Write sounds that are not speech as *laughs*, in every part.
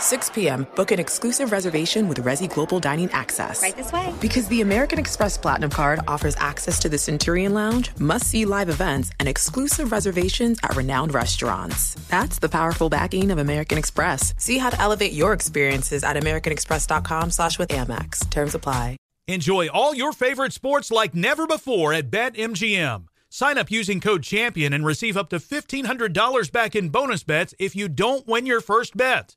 6 p.m., book an exclusive reservation with Resy Global Dining Access. Right this way. Because the American Express Platinum Card offers access to the Centurion Lounge, must see live events, and exclusive reservations at renowned restaurants. That's the powerful backing of American Express. See how to elevate your experiences at AmericanExpress.com slash with Amex. Terms apply. Enjoy all your favorite sports like never before at BetMGM. Sign up using code CHAMPION and receive up to $1,500 back in bonus bets if you don't win your first bet.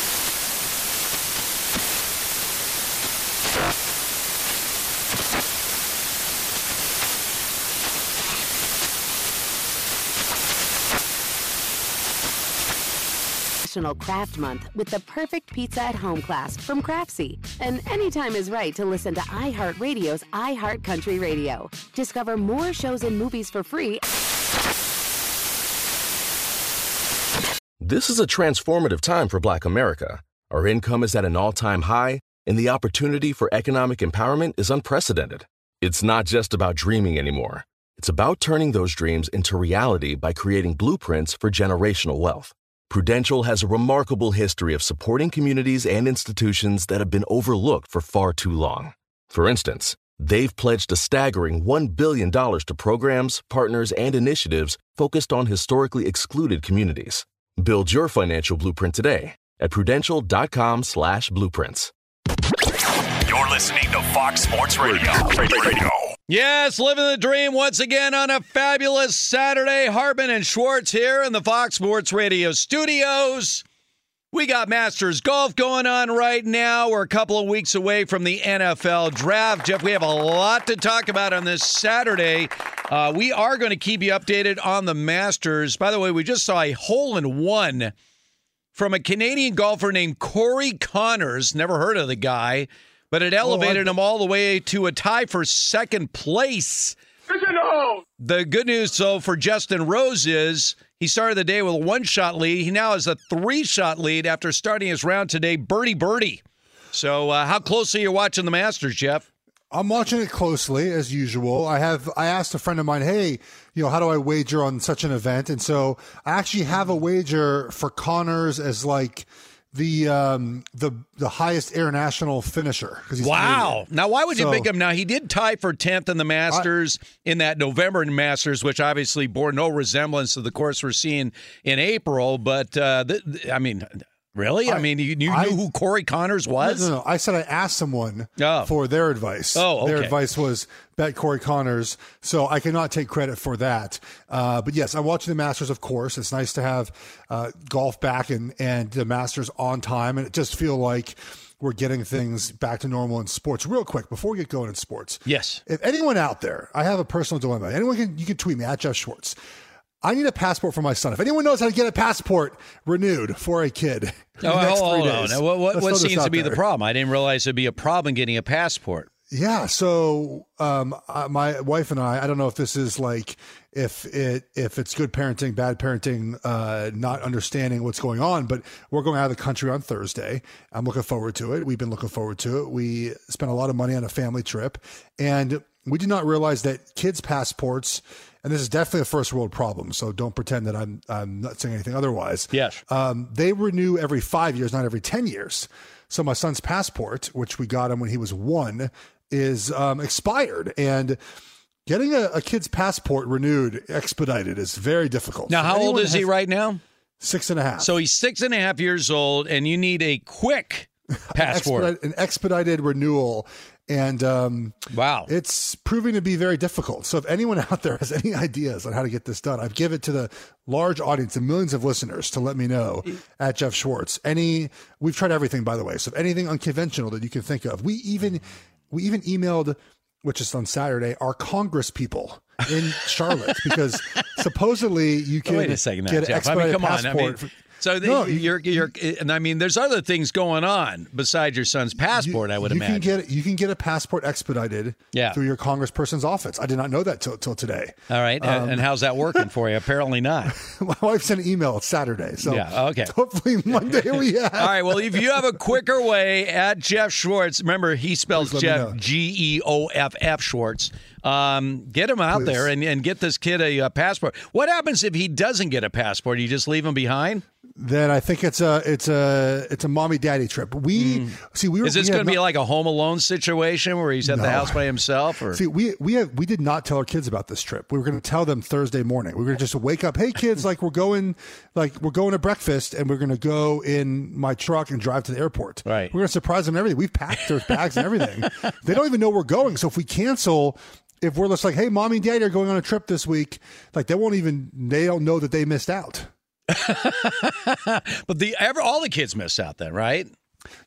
National Craft Month with the perfect pizza at home class from Craftsy. And anytime is right to listen to iHeartRadio's iHeartCountry Radio. Discover more shows and movies for free. This is a transformative time for Black America. Our income is at an all time high, and the opportunity for economic empowerment is unprecedented. It's not just about dreaming anymore, it's about turning those dreams into reality by creating blueprints for generational wealth. Prudential has a remarkable history of supporting communities and institutions that have been overlooked for far too long. For instance, they've pledged a staggering $1 billion to programs, partners, and initiatives focused on historically excluded communities. Build your financial blueprint today at prudential.com slash blueprints. You're listening to Fox Sports Radio. Radio. Yes, living the dream once again on a fabulous Saturday. Hartman and Schwartz here in the Fox Sports Radio studios. We got Masters Golf going on right now. We're a couple of weeks away from the NFL draft. Geoff, we have a lot to talk about on this Saturday. Uh, we are going to keep you updated on the Masters. By the way, we just saw a hole in one from a Canadian golfer named Corey Conners. Never heard of the guy but it elevated oh, him all the way to a tie for second place. The good news, though, for Justin Rose is he started the day with a one shot lead. He now has a three shot lead after starting his round today, birdie birdie. So, uh, how closely are you watching the Masters, Geoff? I'm watching it closely as usual. I have I asked a friend of mine, "Hey, you know, how do I wager on such an event?" And so I actually have a wager for Conners as like the um, the the highest international finisher. Wow! Canadian. Now, why would so, you pick him? Now, he did tie for tenth in the Masters I, in that November Masters, which obviously bore no resemblance to the course we're seeing in April. But uh, th- th- I mean, Really? I, I mean, you, you I, knew who Corey Conners was? No, no, no. I said I asked someone oh. for their advice. Oh, okay. Their advice was bet Corey Conners. So I cannot take credit for that. Uh, but yes, I'm watching the Masters, of course. It's nice to have uh, golf back and, and the Masters on time. And it just feel like we're getting things back to normal in sports. Real quick, before we get going in sports. Yes. If anyone out there, I have a personal dilemma. Anyone can, you can tweet me at Geoff Schwartz. I need a passport for my son. If anyone knows how to get a passport renewed for a kid, oh, hold on. Now, what, what, what seems to be there. the problem? I didn't realize it'd be a problem getting a passport. Yeah. So, um, my wife and I, I don't know if this is like if it if it's good parenting, bad parenting, uh, not understanding what's going on, but we're going out of the country on Thursday. I'm looking forward to it. We've been looking forward to it. We spent a lot of money on a family trip, and we did not realize that kids' passports and this is definitely a first world problem. So don't pretend that I'm I'm not saying anything otherwise. Yes. Um, they renew every five years, not every ten years. So my son's passport, which we got him when he was one, is um, expired, and getting a, a, kid's passport renewed expedited is very difficult. Now, how old is he right now? Six and a half. So he's six and a half years old, and you need a quick *laughs* passport. Expedite- an expedited renewal. And um, wow. it's proving to be very difficult. So if anyone *laughs* out there has any ideas on how to get this done, I've given it to the large audience and millions of listeners to let me know at Geoff Schwartz. Any we've tried everything by the way. So if anything unconventional that you can think of. We even we even emailed which is on Saturday, our Congress people in Charlotte because *laughs* supposedly you can Wait a second, now, get an Geoff. I mean, come on. I passport. mean, so the, No, you- you're, you're, and I mean, there's other things going on besides your son's passport. I would you imagine. can get you can get a passport expedited Yeah. through your congressperson's office. I did not know that till till today. All right, and, Um, and how's that working for you? *laughs* Apparently not. My wife sent an email Saturday, so Yeah, okay. *laughs* Hopefully Monday we *laughs* have. All right. Well, if you have a quicker way at Geoff Schwartz, remember he spells Please let me Geoff. G E O F F Schwartz. Um, get him out Please. there and, and get this kid a, uh passport. What happens if he doesn't get a passport? You just leave him behind? Then I think it's a it's a it's a mommy daddy trip. We mm. see we were. Is this going to be not- like a Home Alone situation where he's at the house by himself? Or See, we we have, we did not tell our kids about this trip. We were going to tell them Thursday morning. We were going to just wake up, hey kids, like we're going, like we're going to breakfast, and we're going to go in my truck and drive to the airport. Right. We're going to surprise them and everything. We've packed their bags and everything. *laughs* they don't even know we're going. So if we cancel, if we're just like, hey, mommy and daddy are going on a trip this week, like they won't even they don't know that they missed out. *laughs* but the ever all the kids miss out then, right?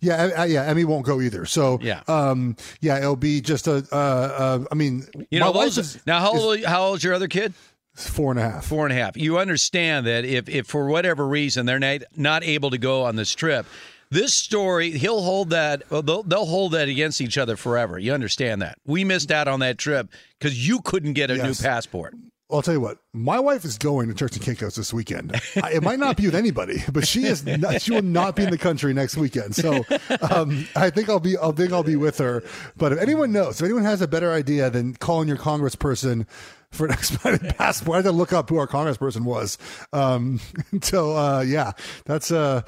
Yeah, uh, yeah. Emmy won't go either. So Yeah. um, yeah, it'll be just a. Uh, uh, I mean, You know, those, is now how old how old's your other kid? four and a half. Four and a half. You understand that if, if for whatever reason they're not, not able to go on this trip, this story he'll hold that they'll, they'll hold that against each other forever. You understand that? We missed out on that trip because you couldn't get a Yes. new passport. I'll tell you what. My wife is going to Turks and Caicos this weekend. I, it might not be with anybody, but she is. Not, she will not be in the country next weekend. So um, I think I'll be. I think I'll be with her. But if anyone knows, if anyone has a better idea than calling your congressperson for an expedited *laughs* passport, I had to look up who our congressperson was. Um, *laughs* so uh, yeah, that's uh,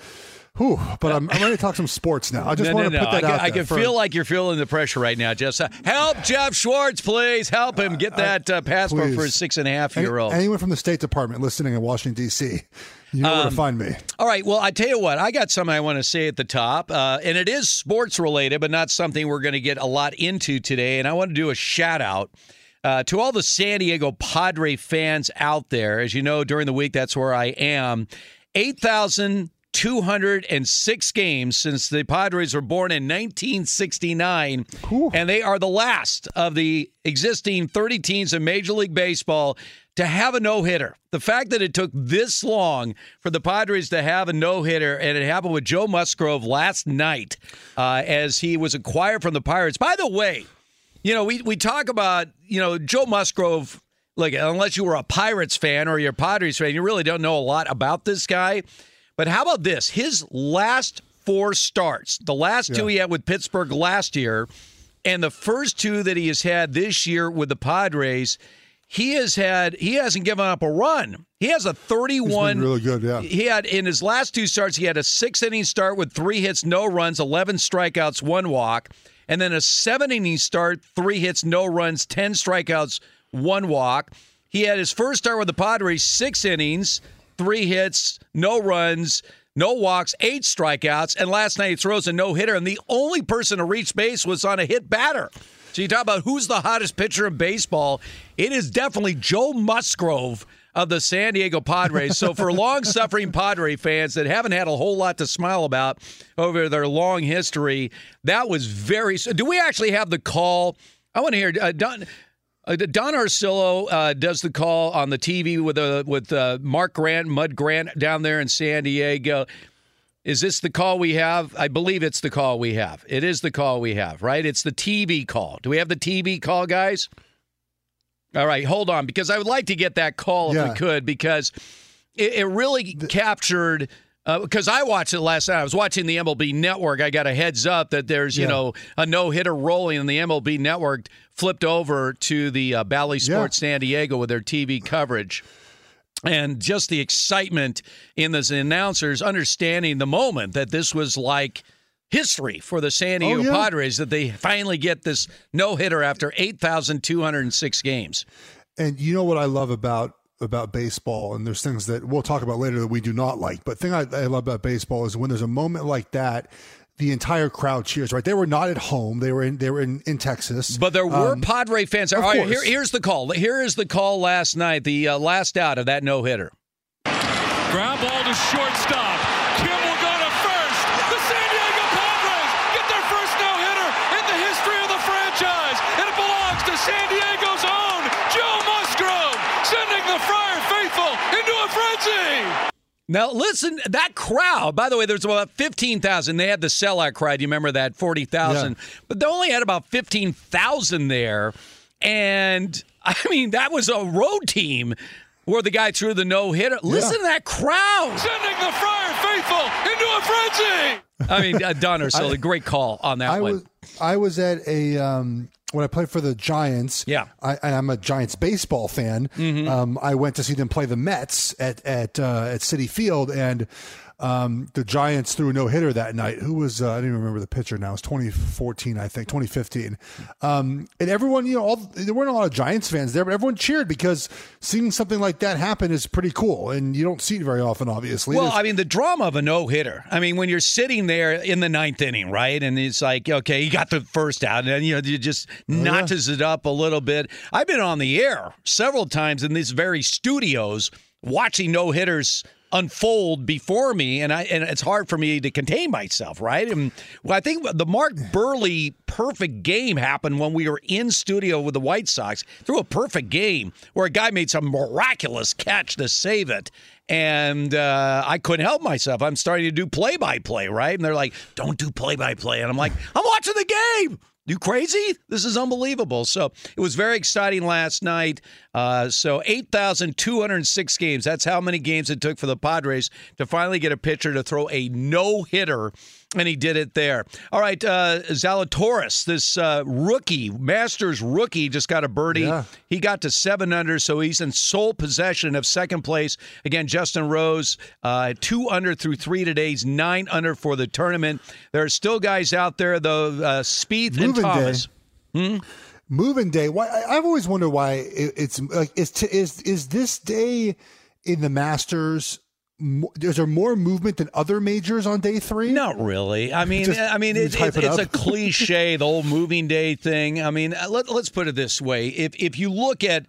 whew. But I'm, I'm ready to talk some sports now. I just no, want no, to no. put that I, out can- I can for- feel like you're feeling the pressure right now, Geoff. Help Geoff Schwartz, please help him get that uh, passport please. for his six and a half year old. anyone from the State Department listening in Washington D.C. You know where Um, to find me. All right. Well, I tell you what, I got something I want to say at the top, uh, and it is sports related, but not something we're going to get a lot into today. And I want to do a shout out uh, to all the San Diego Padre fans out there. As you know, during the week, that's where I am. 8,206 games since the Padres were born in 1969, and they are the last of the existing 30 teams in Major League Baseball to have a no hitter. The fact that it took this long for the Padres to have a no hitter, and it happened with Joe Musgrove last night uh, as he was acquired from the Pirates. By the way, you know, we, we talk about, you know, Joe Musgrove. Look, unless you were a Pirates fan or you're a Padres fan, you really don't know a lot about this guy. But how about this? His last four starts, the last two he had with Pittsburgh last year, and the first two that he has had this year with the Padres, he has had he hasn't given up a run. He has a 31 really good, yeah. He had in his last two starts, he had a six inning start with three hits, no runs, 11 strikeouts, one walk, and then a seven inning start, three hits, no runs, 10 strikeouts, one walk. He had his first start with the Padres, six innings, three hits, no runs, no walks, eight strikeouts, and last night he throws a no hitter, and the only person to reach base was on a hit batter. So you talk about who's the hottest pitcher in baseball. It is definitely Joe Musgrove of the San Diego Padres. So for *laughs* long-suffering Padre fans that haven't had a whole lot to smile about over their long history, that was very. Do we actually have the call? I want to hear uh, Don. Uh, Don Orsillo uh, does the call on the TV with uh, with uh, Mark Grant, Mud Grant down there in San Diego. Is this the call we have? I believe it's the call we have. It is the call we have, right? It's the TV call. Do we have the TV call, guys? All right, hold on, because I would like to get that call if Yeah. we could, because it, it really captured. Because I watched it last night. I was watching the MLB Network. I got a heads up that there's, you Yeah. know, a no hitter rolling, and the MLB Network flipped over to the uh, Bally Sports San Diego with their TV coverage and just the excitement in the announcers understanding the moment that this was like history for the San Diego Oh, yeah. Padres that they finally get this no hitter after 8,206 games. And you know what I love about about baseball, and there's things that we'll talk about later that we do not like. But thing I, I love about baseball is when there's a moment like that, the entire crowd cheers. Right? They were not at home; they were in they were in, in Texas. But there were Um, Padre fans. All of right, course. here, here's the call. Here is the call last night. The uh, last out of that no hitter. Ground ball to shortstop. Kim will go to first. The San Diego Padres get their first no-hitter in the history of the franchise. And it belongs to San Diego's own Joe Musgrove, sending the Friar faithful into a frenzy. Now listen, that crowd. By the way, there's about fifteen thousand. They had the sellout crowd. You remember that forty thousand, but they only had about fifteen thousand there. And *laughs* I mean, that was a road team where the guy threw the no hitter. Listen to that crowd. Sending the Friar faithful into a frenzy. I mean, uh, Donner, so a great call on that I one. was I was at a um, when I played for the Giants. Yeah. I, and I'm a Giants baseball fan. Um, I went to see them play the Mets at at uh, at Citi Field, and um, the Giants threw a no hitter that night. Who was uh, I don't even remember the pitcher now. It was 2014, I think, 2015. Um, and everyone, you know, all there weren't a lot of Giants fans there, but everyone cheered because seeing something like that happen is pretty cool, and you don't see it very often, obviously. Well, I mean, the drama of a no hitter. I mean, when you're sitting there in the ninth inning, right? And it's like, okay, you got the first out, and then, you know, you just notches it up a little bit. I've been on the air several times in these very studios watching no hitters unfold before me and I and it's hard for me to contain myself, right? And well, I think the Mark Buehrle perfect game happened when we were in studio with the White Sox through a perfect game where a guy made some miraculous catch to save it and uh, I couldn't help myself. I'm starting to do play by play, right? And they're like, "Don't do play by play," and I'm like, "I'm watching the game." You crazy? This is unbelievable. So it was very exciting last night. Uh, so 8,206 games. That's how many games it took for the Padres to finally get a pitcher to throw a no hitter, and he did it there. All right, uh, Zalatoris, this uh, rookie, Masters rookie, just got a birdie. Yeah. He got to seven under, so he's in sole possession of second place. Again, Justin Rose, uh, two under through three today. He's nine under for the tournament. There are still guys out there, though. Uh, Spieth and Thomas. day. Moving day. Why I- I've always wondered why it, it's like is t- is is this day in the Masters? Is there more movement than other majors on day three? Not really. I mean, Just I mean, it, it's, it it's a *laughs* cliche, the whole moving day thing. I mean, let, let's put it this way: if if you look at,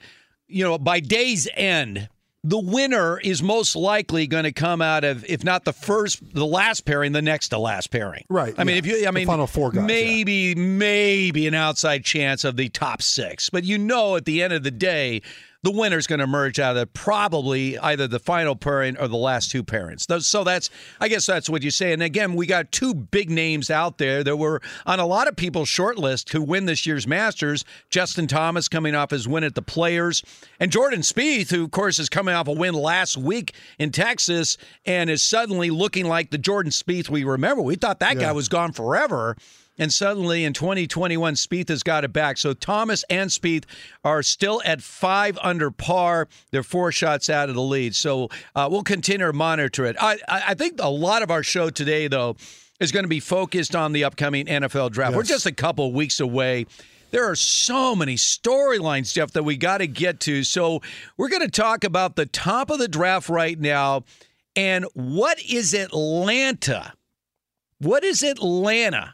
you know, by day's end, the winner is most likely going to come out of, if not the first, the last pairing, the next to last pairing. Right, I mean, if you, I The mean, final four guys, yeah. maybe, maybe an outside chance of the top six, but you know, at the end of the day. The winner's going to emerge out of probably either the final pairing or the last two parents. So that's, I guess that's what you say. And again, we got two big names out there that were on a lot of people's short list who win this year's Masters. Justin Thomas coming off his win at the Players, and Jordan Spieth, who of course is coming off a win last week in Texas and is suddenly looking like the Jordan Spieth we remember. We thought that guy was gone forever. And suddenly in 2021, Spieth has got it back. So Thomas and Spieth are still at five under par. They're four shots out of the lead. So uh, we'll continue to monitor it. I, I I think a lot of our show today, though, is going to be focused on the upcoming NFL draft. We're just a couple weeks away. There are so many storylines, Geoff, that we got to get to. So we're going to talk about the top of the draft right now. And what is Atlanta? What is Atlanta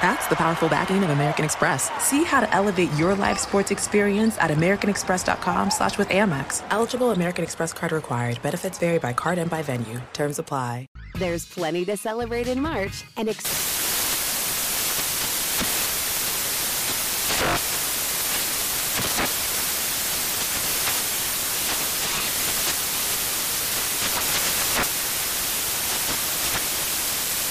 That's the powerful backing of American Express. See how to elevate your live sports experience at americanexpress.com slash with Amex. Eligible American Express card required. Benefits vary by card and by venue. Terms apply. There's plenty to celebrate in March and ex-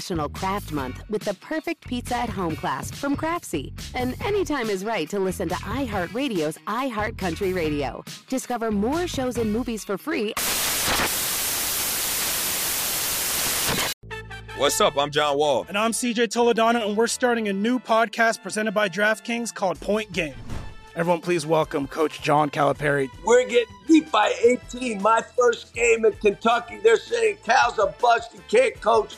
National Craft Month with the perfect pizza at home class from Craftsy. And anytime is right to listen to iHeartRadio's iHeartCountry Radio. Discover more shows and movies for free. What's up? I'm John Wall. And I'm CJ Toledano, and we're starting a new podcast presented by DraftKings called Point Game. Everyone, please welcome Coach John Calipari. We're getting beat by 18. My first game in Kentucky, they're saying Cal's a bust. He can't coach.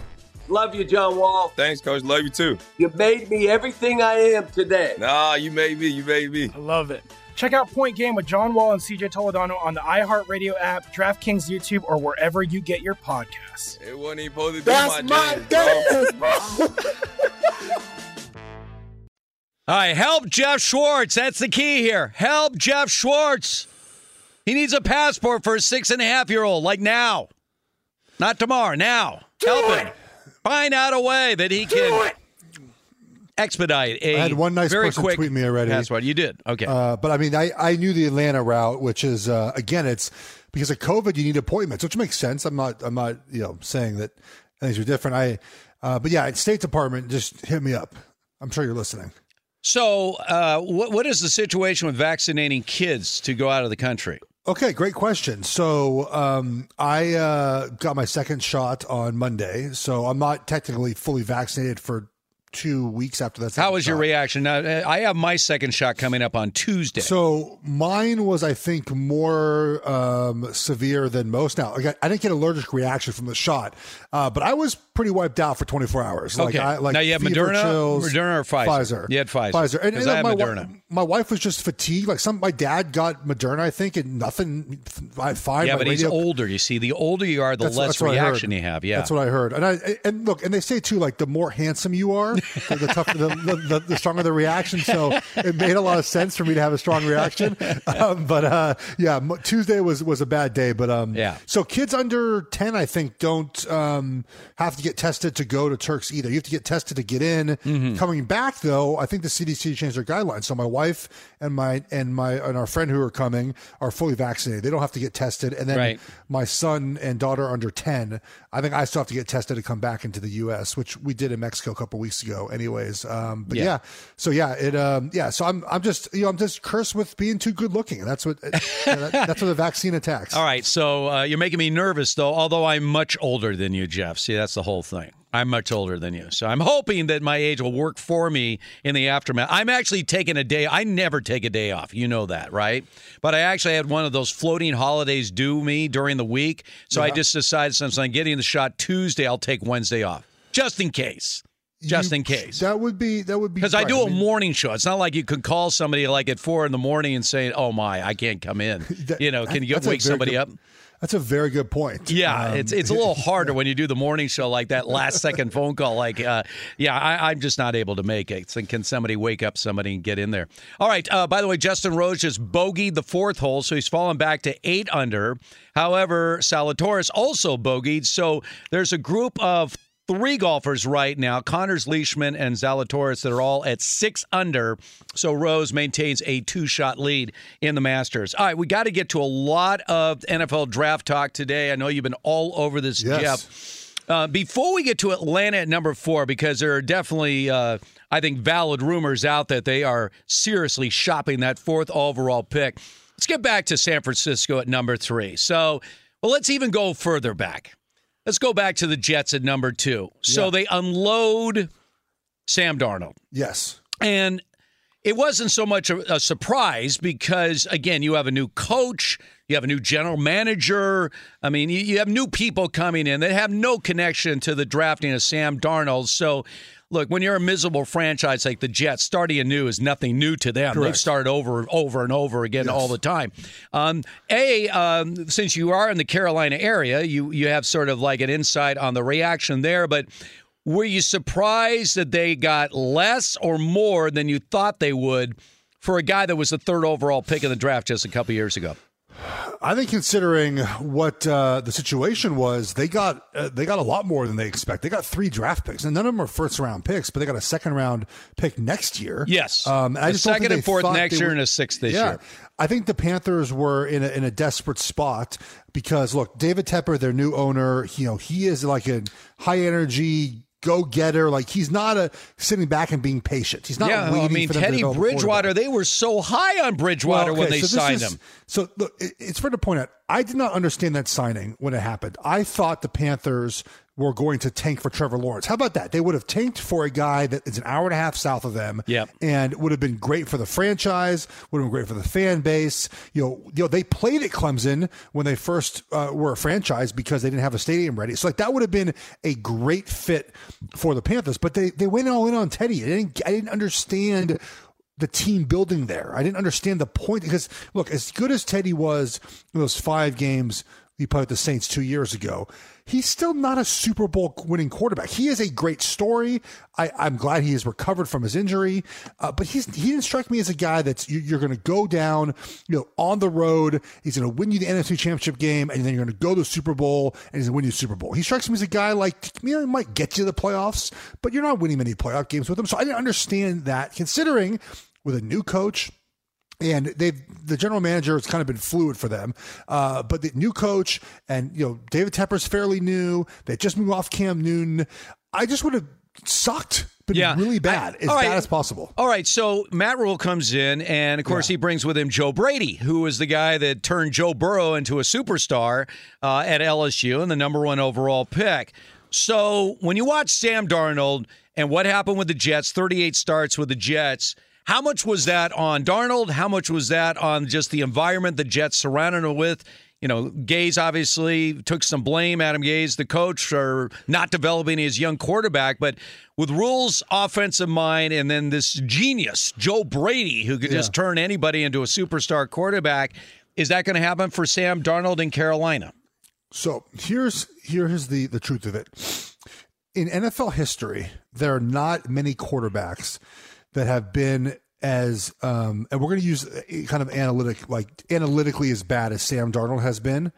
Love you, John Wall. Thanks, Coach. Love you too. You made me everything I am today. Nah, you made me. You made me. I love it. Check out Point Game with John Wall and CJ Toledano on the iHeartRadio app, DraftKings YouTube, or wherever you get your podcasts. It wasn't even supposed to be That's my, my dance, dance, bro. *laughs* All right, help Geoff Schwartz. That's the key here. Help Geoff Schwartz. He needs a passport for a six and a half year old, like now. Not tomorrow, now. help him. Find out a way that he can expedite a I had one nice very person quick tweet me already. Password. You did. Okay. Uh, but I mean, I, I knew the Atlanta route, which is uh, again, it's because of COVID, you need appointments, which makes sense. I'm not, I'm not, you know, saying that things are different. I, uh, but yeah, State Department, just hit me up. I'm sure you're listening. so, uh, what what is the situation with vaccinating kids to go out of the country? Okay, great question. So um, I uh, got my second shot on Monday, so I'm not technically fully vaccinated for two weeks after that. How was your reaction? Now, uh, I have my second shot coming up on Tuesday. So mine was, I think, more um, severe than most. Now, I, got, I didn't get allergic reaction from the shot, uh, but I was pretty wiped out for 24 hours. Like, Okay. I, like Now you have Moderna- chills, Moderna or Pfizer? Pfizer. You had Pfizer. Pfizer. And, and I had my, Moderna. My wife was just fatigued. Like some, my dad got Moderna, I think, and nothing. I fine. yeah, but he's older. You see, the older you are, the That's- less that's reaction you have. Yeah, that's what I heard. And I and look, and they say too, like the more handsome you are, the, the tougher, the, the, the, stronger the reaction. So it made a lot of sense for me to have a strong reaction. *laughs* Um, but uh, yeah, m- Tuesday was was a bad day. But um, Yeah. So kids under ten, I think, don't um, have to get tested to go to Turks either. You have to get tested to get in. Mm-hmm. Coming back though, I think the CDC changed their guidelines. So my wife and my and my and our friend who are coming are fully vaccinated. They don't have to get tested. And then Right. my son and daughter under 10 i think i still have to get tested to come back into the us which we did in mexico a couple weeks ago anyways um, but Yeah. yeah. so yeah it um, yeah so i'm i'm just you know i'm just cursed with being too good looking and that's what *laughs* that- that's what the vaccine attacks All right, so uh, you're making me nervous, though. Although I'm much older than you, Geoff. See, that's the whole thing. I'm much older than you, so I'm hoping that my age will work for me in the aftermath. I'm actually taking a day. I never take a day off. You know that, right? But I actually had one of those floating holidays due me during the week, so I just decided since I'm getting the shot Tuesday, I'll take Wednesday off just in case. Just You- in case. that would be that would be Because I do a mean, morning show. It's not like you could call somebody like at four in the morning and say, "Oh my, I can't come in." *laughs* that- you know, can *laughs* you wake somebody good- up? That's a very good point Yeah, Um, it's it's a little harder when you do the morning show like that last second *laughs* phone call. Like, uh, yeah, I, I'm just not able to make it. So can somebody wake up somebody and get in there? All right. Uh, by the way, Justin Rose just bogeyed the fourth hole, so he's fallen back to eight under. However, Zalatoris also bogeyed. So there's a group of three golfers right now Conners, Leishman, and Zalatoris that are all at six under. So Rose maintains a two shot lead in the Masters. All right, we got to get to a lot of NFL draft talk today. I know you've been all over this, Yes. Geoff. Uh, before we get to Atlanta at number four, because there are definitely, uh, I think, valid rumors out that they are seriously shopping that fourth overall pick. Let's get back to San Francisco at number three. So, well, let's even go further back. Let's go back to the Jets at number two. So Yeah. they unload Sam Darnold. Yes. And it wasn't so much a, a surprise because, again, you have a new coach, you have a new general manager. I mean, you, you have new people coming in that have no connection to the drafting of Sam Darnold. So, look, when you're a miserable franchise like the Jets, starting anew is nothing new to them. Correct. They've started over, over and over again all the time. Um, a, um, since you are in the Carolina area, you you have sort of like an insight on the reaction there, but. Were you surprised that they got less or more than you thought they would for a guy that was the third overall pick in the draft just a couple years ago? I think considering what uh, the situation was, they got uh, they got a lot more than they expect. They got three draft picks, and none of them are first round picks, but they got a second round pick next year. Yes. um, I just second and fourth next year would- and a sixth this yeah. year. I think the Panthers were in a, in a desperate spot because look, David Tepper, their new owner, you know, he is like a high energy go getter. Like he's not a sitting back and being patient. He's not. yeah, waiting I mean Teddy Bridgewater. They were so high on Bridgewater Well, when they so signed is- him. So look, it's fair to point out, I did not understand that signing when it happened. I thought the Panthers were going to tank for Trevor Lawrence. How about that? They would have tanked for a guy that is an hour and a half south of them. Yep. And would have been great for the franchise, would have been great for the fan base. You know, you know, they played at Clemson when they first uh, were a franchise because they didn't have a stadium ready. So like that would have been a great fit for the Panthers. But they they went all in on Teddy. I didn't I didn't understand the team building there. I didn't understand the point because look, as good as Teddy was in those five games he played with the Saints two years ago, he's still not a Super Bowl winning quarterback. He is a great story. I, I'm glad he has recovered from his injury, uh, but he's he didn't strike me as a guy that's you, you're going to go down, you know, on the road. He's going to win you the NFC Championship game, and then you're going to go to the Super Bowl, and he's going to win you the Super Bowl. He strikes me as a guy like you know, might get you the playoffs, but you're not winning many playoff games with him. So I didn't understand that, considering with a new coach and they've the general manager has kind of been fluid for them. Uh, but the new coach and you know David Tepper's fairly new. They just moved off Cam Newton. I just would have sucked, been Yeah. really bad, as all right. bad as possible. All right, so Matt Rhule comes in, and of course he brings with him Joe Brady, who was the guy that turned Joe Burrow into a superstar uh, at LSU and the number one overall pick. So when you watch Sam Darnold and what happened with the Jets, 38 starts with the Jets, how much was that on Darnold? How much was that on just the environment the Jets surrounded him with? You know, Gase obviously took some blame, Adam Gase, the coach, for not developing his young quarterback. But with Rhule's offensive mind and then this genius, Joe Brady, who could just turn anybody into a superstar quarterback, is that going to happen for Sam Darnold in Carolina? So here's here's the the truth of it. In NFL history, there are not many quarterbacks that have been as um, and we're going to use kind of analytic like analytically as bad as Sam Darnold has been,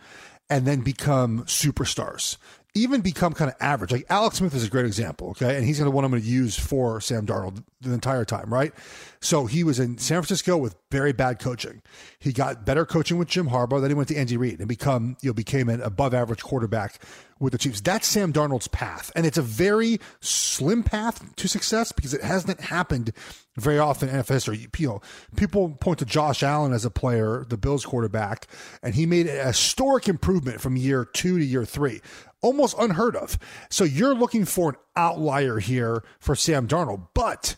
and then become superstars. Even become kind of average. Like Alex Smith is a great example, okay? And he's going to one I'm going to use for Sam Darnold the entire time, right? So he was in San Francisco with very bad coaching. He got better coaching with Jim Harbaugh. Then he went to Andy Reid and become you know became an above average quarterback with the Chiefs. That's Sam Darnold's path, and it's a very slim path to success because it hasn't happened very often in NFL history. You know, people point to Josh Allen as a player, the Bills quarterback, and he made a historic improvement from year two to year three. Almost unheard of. So you're looking for an outlier here for Sam Darnold, but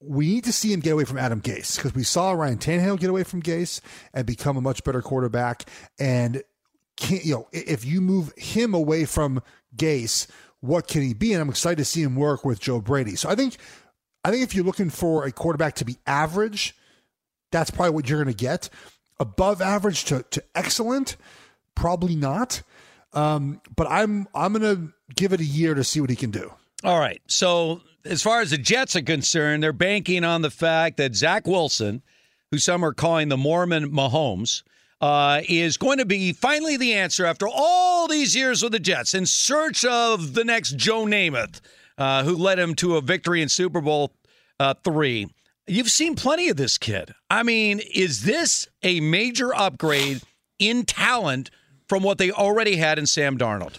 we need to see him get away from Adam Gase because we saw Ryan Tannehill get away from Gase and become a much better quarterback. And can you know if you move him away from Gase, what can he be? And I'm excited to see him work with Joe Brady. So I think I think if you're looking for a quarterback to be average, that's probably what you're going to get. Above average to, to excellent, probably not. Um, but I'm I'm to give it a year to see what he can do. All right. So, as far as the Jets are concerned, they're banking on the fact that Zach Wilson, who some are calling the Mormon Mahomes, uh, is going to be finally the answer after all these years with the Jets in search of the next Joe Namath, uh, who led him to a victory in Super Bowl uh, three. You've seen plenty of this kid. I mean, is this a major upgrade in talent from what they already had in Sam Darnold?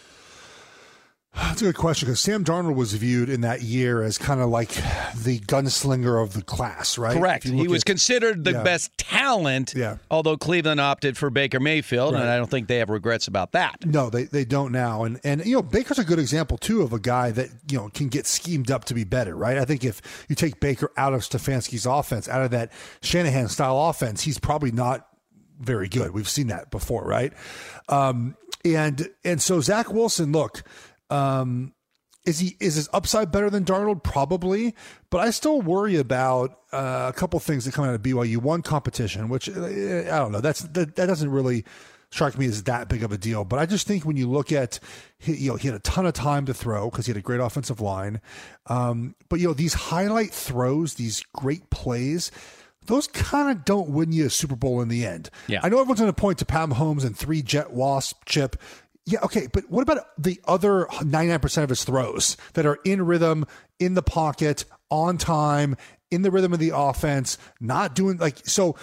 That's a good question because Sam Darnold was viewed in that year as kind of like the gunslinger of the class, right? Correct. He was at- considered the Yeah. best talent, Yeah. although Cleveland opted for Baker Mayfield, and I don't think they have regrets about that. No, they, they don't now. And and you know, Baker's a good example too of a guy that, you know, can get schemed up to be better, right? I think if you take Baker out of Stefanski's offense, out of that Shanahan style offense, he's probably not very good. We've seen that before, right? Um and and so Zach Wilson, look, um is he is his upside better than Darnold? Probably, but I still worry about uh, a couple things that come out of BYU. One competition, which uh, I don't know. That's that, that doesn't really strike me as that big of a deal. But I just think when you look at he, you know he had a ton of time to throw because he had a great offensive line. Um, but you know these highlight throws, these great plays. Those kind of don't win you a Super Bowl in the end. Yeah. I know everyone's going to point to Pat Mahomes and three jet wasp chip. Yeah, okay, but what about the other 99% of his throws that are in rhythm, in the pocket, on time, in the rhythm of the offense, not doing like so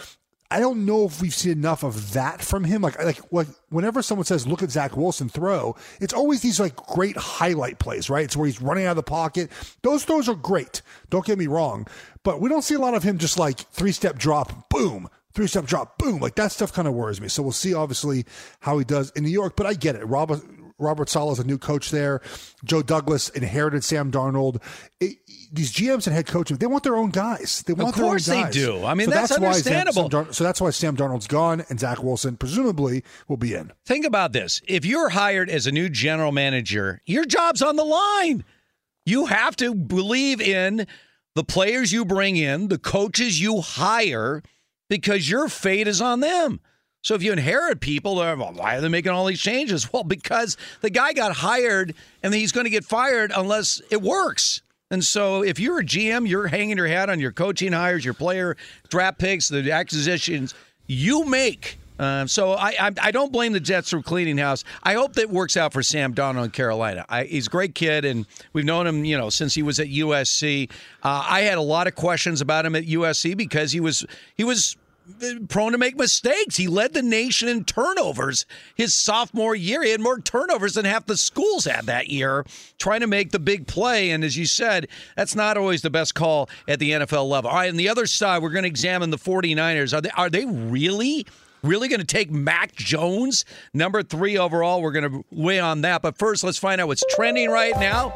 I don't know if we've seen enough of that from him. Like, like, like whenever someone says, "Look at Zach Wilson throw," it's always these like great highlight plays, right? It's where he's running out of the pocket. Those throws are great. Don't get me wrong, but we don't see a lot of him just like three step drop, boom, three step drop, boom. Like that stuff kind of worries me. So we'll see, obviously, how he does in New York. But I get it. Robert Robert Saleh is a new coach there. Joe Douglas inherited Sam Darnold. It, these GMs and head coaches, they want their own guys. They want course their they own guys. do. I mean, So that's why Sam- understandable. Sam Darn- so that's why Sam Darnold's gone and Zach Wilson presumably will be in. Think about this. If you're hired as a new general manager, your job's on the line. You have to believe in the players you bring in, the coaches you hire, because your fate is on them. So if you inherit people, well, why are they making all these changes? *laughs* Well, because the guy got hired and he's going to get fired unless it works. And so if you're a GM, you're hanging your hat on your coaching hires, your player draft picks, the acquisitions you make. Um, so I, I I don't blame the Jets for cleaning house. I hope that works out for Sam Darnold in Carolina. I, he's a great kid, and we've known him, you know, since he was at USC. Uh, I had a lot of questions about him at USC because he was he was prone to make mistakes. He led the nation in turnovers his sophomore year. He had more turnovers than half the schools had that year trying to make the big play. And as you said, that's not always the best call at the NFL level. All right, on the other side, we're going to examine the 49ers. Are they are they really Really going to take Mac Jones, number three overall? We're going to weigh on that. But first, let's find out what's trending right now.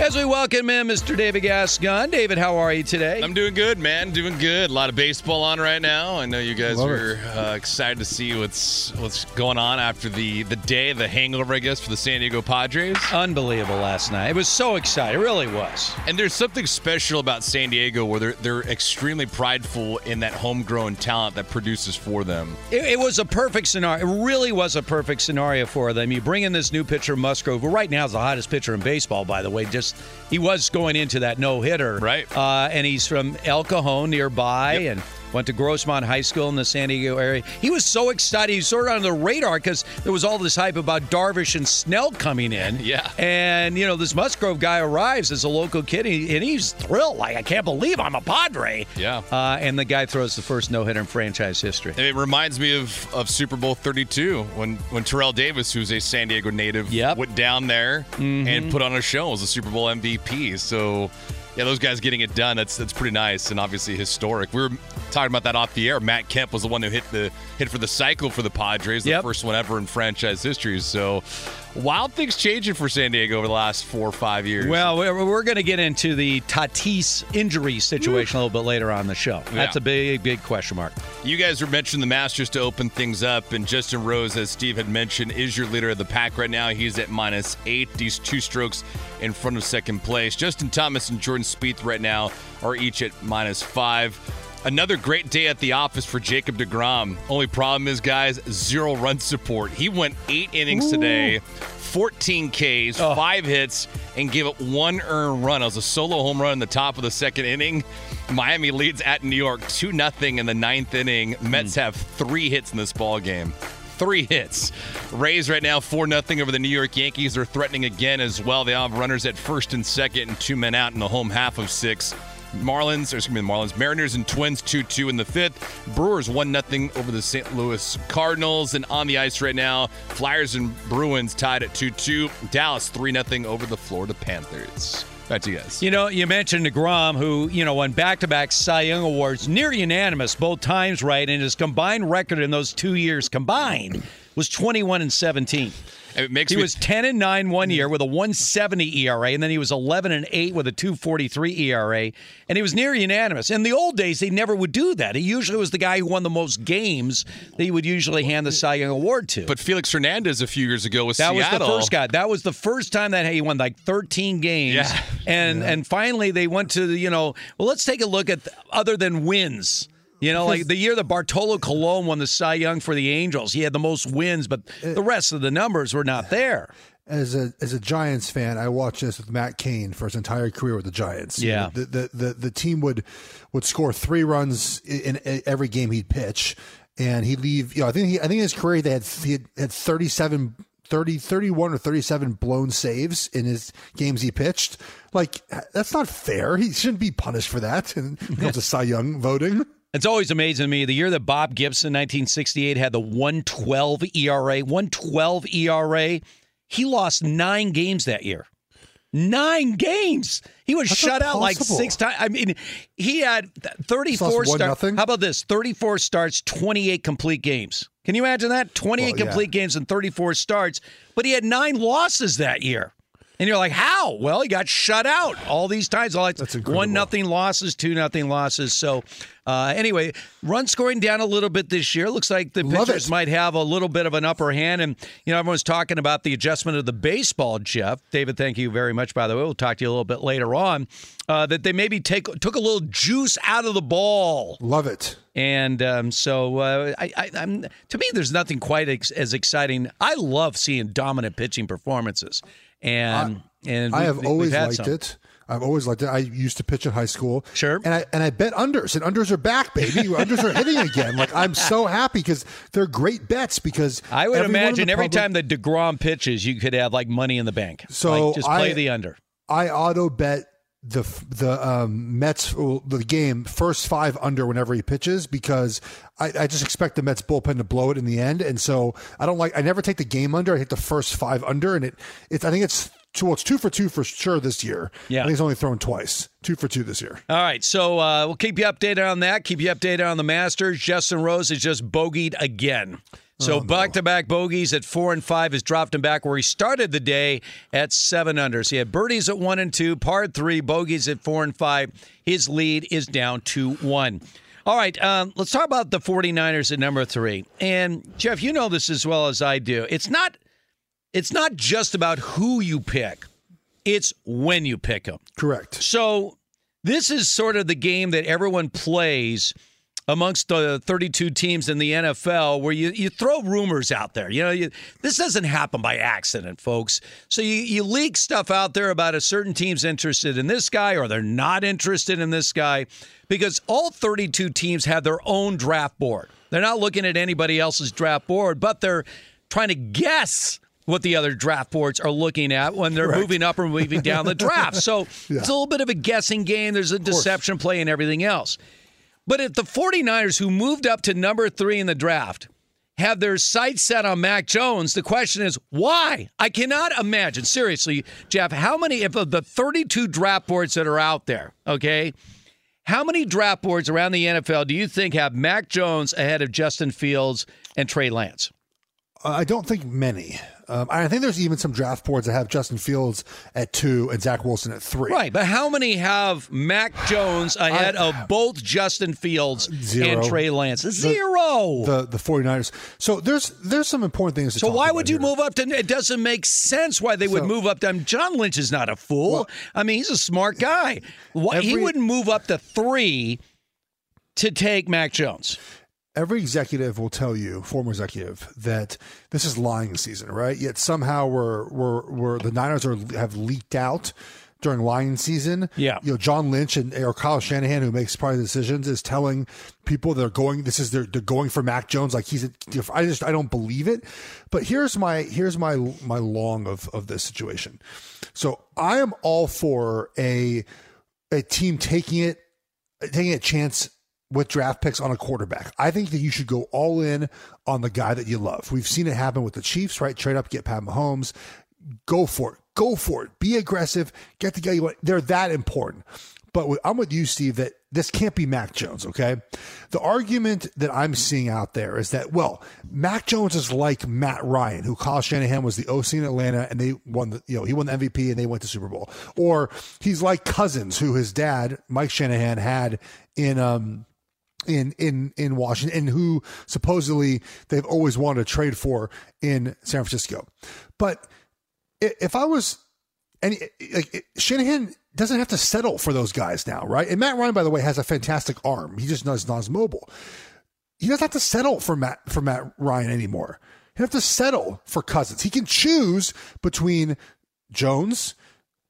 As we welcome in Mr. David Gascon. David, how are you today? I'm doing good, man. Doing good. A lot of baseball on right now. I know you guys Love are uh, excited to see what's what's going on after the the day, the hangover, I guess, for the San Diego Padres. Unbelievable last night. It was so exciting. It really was. And there's something special about San Diego where they're they're extremely prideful in that homegrown talent that produces for them. It, it was a perfect scenario. It really was a perfect scenario for them. You bring in this new pitcher, Musgrove, who right now is the hottest pitcher in baseball, by the way. Just he was going into that no hitter, right? Uh, and he's from El Cajon nearby, and went to Grossmont High School in the San Diego area. He was so excited. He was sort of on the radar because there was all this hype about Darvish and Snell coming in. *laughs* Yeah. And you know this Musgrove guy arrives as a local kid, and he's thrilled. Like I can't believe I'm a Padre. Yeah. Uh, and the guy throws the first no hitter in franchise history. And it reminds me of, of Super Bowl 32 when, when Terrell Davis, who's a San Diego native, went down there and put on a show as a Super Bowl MVP. So, yeah, those guys getting it done, that's that's pretty nice and obviously historic. We were talking about that off the air. Matt Kemp was the one who hit the hit for the cycle for the Padres, the first one ever in franchise history. So, wild things changing for San Diego over the last four or five years. Well, we're, we're going to get into the Tatis injury situation a little bit later on the show. That's Yeah. a big, big question mark. You guys were mentioning the Masters to open things up, and Justin Rose, as Steve had mentioned, is your leader of the pack right now. He's at minus eight. These two strokes in front of second place. Justin Thomas and Jordan Spieth right now are each at minus five. Another great day at the office for Jacob DeGrom. Only problem is, guys, zero run support. He went eight innings today, 14 Ks, five hits, and gave up one earned run. It was a solo home run in the top of the second inning. Miami leads at New York 2 0 in the ninth inning. Mets hmm. have three hits in this ball game. Three hits. Rays right now 4 0 over the New York Yankees. They're threatening again as well. They have runners at first and second and two men out in the home half of six. Marlins, or excuse me, the Marlins, Mariners and Twins 2 2 in the fifth. Brewers 1 0 over the St. Louis Cardinals. And on the ice right now, Flyers and Bruins tied at 2 2. Dallas 3 0 over the Florida Panthers. Back to you guys. You know, you mentioned DeGrom, who, you know, won back to back Cy Young Awards, near unanimous both times, right? And his combined record in those two years combined was 21 and 17. It makes he me- was 10 and 9 one year with a 170 ERA, and then he was 11 and 8 with a 243 ERA, and he was near unanimous. In the old days, he never would do that. He usually was the guy who won the most games that he would usually hand the Cy Young Award to. But Felix Hernandez a few years ago with That was the first guy. That was the first time that he won like 13 games. Yeah. And and finally they went to the, you know, well let's take a look at the, other than wins. You know, like the year that Bartolo Colon won the Cy Young for the Angels, he had the most wins, but uh, the rest of the numbers were not there. As a as a Giants fan, I watched this with Matt Cain for his entire career with the Giants. Yeah. the, the the the team would would score three runs in, in every game he'd pitch, and he'd leave. You know, I think he, I think in his career they had he had, had 37, 30, 31 or thirty seven blown saves in his games he pitched. Like that's not fair. He shouldn't be punished for that. And comes to Cy Young voting. It's always amazing to me. The year that Bob Gibson, 1968, had the 112 ERA, 112 ERA, he lost nine games that year. Nine games. He was That's shut out like six times. I mean, he had 34 starts. How about this? 34 starts, 28 complete games. Can you imagine that? 28 Well, yeah. complete games and 34 starts, but he had nine losses that year. And you're like, how? Well, he got shut out all these times. All That's one nothing losses, two nothing losses. So, uh, anyway, run scoring down a little bit this year. Looks like the Love pitchers it. might have a little bit of an upper hand. And you know, everyone's talking about the adjustment of the baseball. Jeff, David, thank you very much. By the way, we'll talk to you a little bit later on. Uh, that they maybe take took a little juice out of the ball. Love it. And um, so, uh, I, I, I'm to me, there's nothing quite ex- as exciting. I love seeing dominant pitching performances, and and I have always liked some. it. I've always liked it. I used to pitch in high school. Sure. And I and I bet unders and unders are back, baby. unders are hitting again. Like I'm so happy because they're great bets because I would imagine every public- time that deGrom pitches, you could have like money in the bank. So Like, just play I- the under. I auto bet the the um, Mets well, the game first five under whenever he pitches because I, I just expect the Mets bullpen to blow it in the end, and so I don't like I never take the game under. I hit the first five under, and it it's I think it's two well it's two for two for sure this year. Yeah. I think he's only thrown twice, two for two this year. All right, so uh, we'll keep you updated on that. Keep you updated on the Masters. Justin Rose has just bogeyed again. So back-to-back bogeys at four and five has dropped him back where he started the day at seven under. So he had birdies at one and two, par three, bogeys at four and five. His lead is down to one. All right, um, let's talk about the 49ers at number three. And Jeff, you know this as well as I do. It's not it's not just about who you pick. It's when you pick them. Correct. So this is sort of the game that everyone plays amongst the 32 teams in the NFL where you, you throw rumors out there. You know, you, this doesn't happen by accident, folks. So you, you leak stuff out there about a certain team's interested in this guy or they're not interested in this guy because all 32 teams have their own draft board. They're not looking at anybody else's draft board, but they're trying to guess what the other draft boards are looking at when they're moving up or moving down the draft. So *laughs* Yeah. it's a little bit of a guessing game. There's a deception play and everything else. But if the 49ers, who moved up to number three in the draft, have their sights set on Mac Jones, the question is why? I cannot imagine, seriously, Jeff, how many of the 32 draft boards that are out there, okay, how many draft boards around the NFL do you think have Mac Jones ahead of Justin Fields and Trey Lance? I don't think many. Um, I think there's even some draft boards that have Justin Fields at two and Zach Wilson at three. Right, but how many have Mac Jones ahead of both Justin Fields Zero. and Trey Lance? Zero. The the 49ers. So there's there's some important things to So why would you here. move up to? It doesn't make sense why they would So- move up to him. John Lynch is not a fool. I mean, he's a smart guy. Why, he wouldn't move up to three to take Mac Jones. Every executive will tell you, former executive, that this is lying season, right? Yet somehow we're we're, we're the Niners are have leaked out during lying season. Yeah. you know, John Lynch and or Kyle Shanahan, who makes probably the decisions, is telling people they're going. This is they're, they're going for Mac Jones. Like he's. A, I just I don't believe it. But here's my here's my my long of of this situation. So I am all for a a team taking it taking a chance with draft picks on a quarterback. I think that you should go all in on the guy that you love. We've seen it happen with the Chiefs, right? Trade up, get Pat Mahomes. Go for it. Go for it. Be aggressive. Get the guy you want. They're that important. But with, I'm with you, Steve, that this can't be Mac Jones, okay? The argument that I'm seeing out there is that, well, Mac Jones is like Matt Ryan, who Kyle Shanahan was the OC in Atlanta and they won the, you know, he won the MVP and they went to Super Bowl. Or he's like Cousins, who his dad, Mike Shanahan, had in, um, in in in Washington and who supposedly they've always wanted to trade for in San Francisco. But if I was and like Shanahan doesn't have to settle for those guys now, right? And Matt Ryan, by the way, has a fantastic arm. He just does not as mobile. He doesn't have to settle for Matt for Matt Ryan anymore. He doesn't have to settle for Cousins. He can choose between Jones,